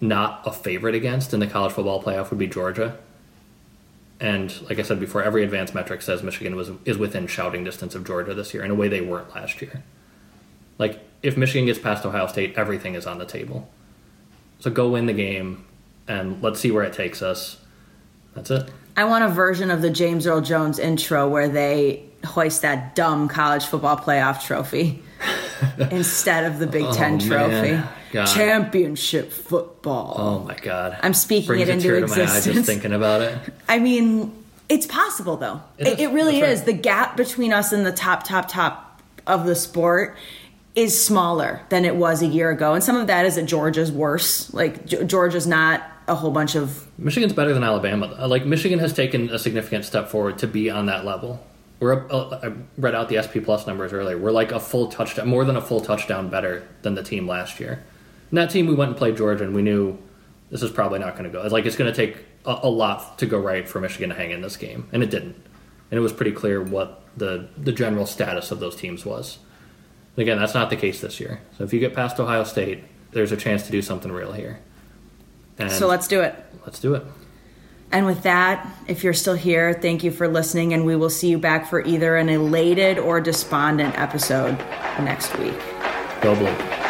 not a favorite against in the college football playoff would be Georgia. And like I said before, every advanced metric says Michigan was is within shouting distance of Georgia this year in a way they weren't last year. Like if Michigan gets past Ohio State, everything is on the table. So go win the game and let's see where it takes us. That's it. I want a version of the James Earl Jones intro where they hoist that dumb college football playoff trophy instead of the Big Ten Oh, trophy. man. God. championship football. Oh my god. I'm speaking Brings it into my eye just thinking about it. I mean, it's possible though. It It, it really That's is. right. The gap between us and the top, top, top of the sport is smaller than it was a year ago, and some of that is that Georgia's worse. Like Georgia's not a whole bunch of Michigan's better than Alabama. Like Michigan has taken a significant step forward to be on that level. We're up, uh, I read out the SP Plus numbers earlier. We're like a full touchdown, more than a full touchdown better than the team last year. And that team, we went and played Georgia, and we knew this is probably not going to go. It's like it's going to take a, a lot to go right for Michigan to hang in this game, and it didn't. And it was pretty clear what the the general status of those teams was. And again, that's not the case this year. So if you get past Ohio State, there's a chance to do something real here. And so let's do it. let's do it. And with that, if you're still here, thank you for listening, and we will see you back for either an elated or despondent episode next week. Go blue.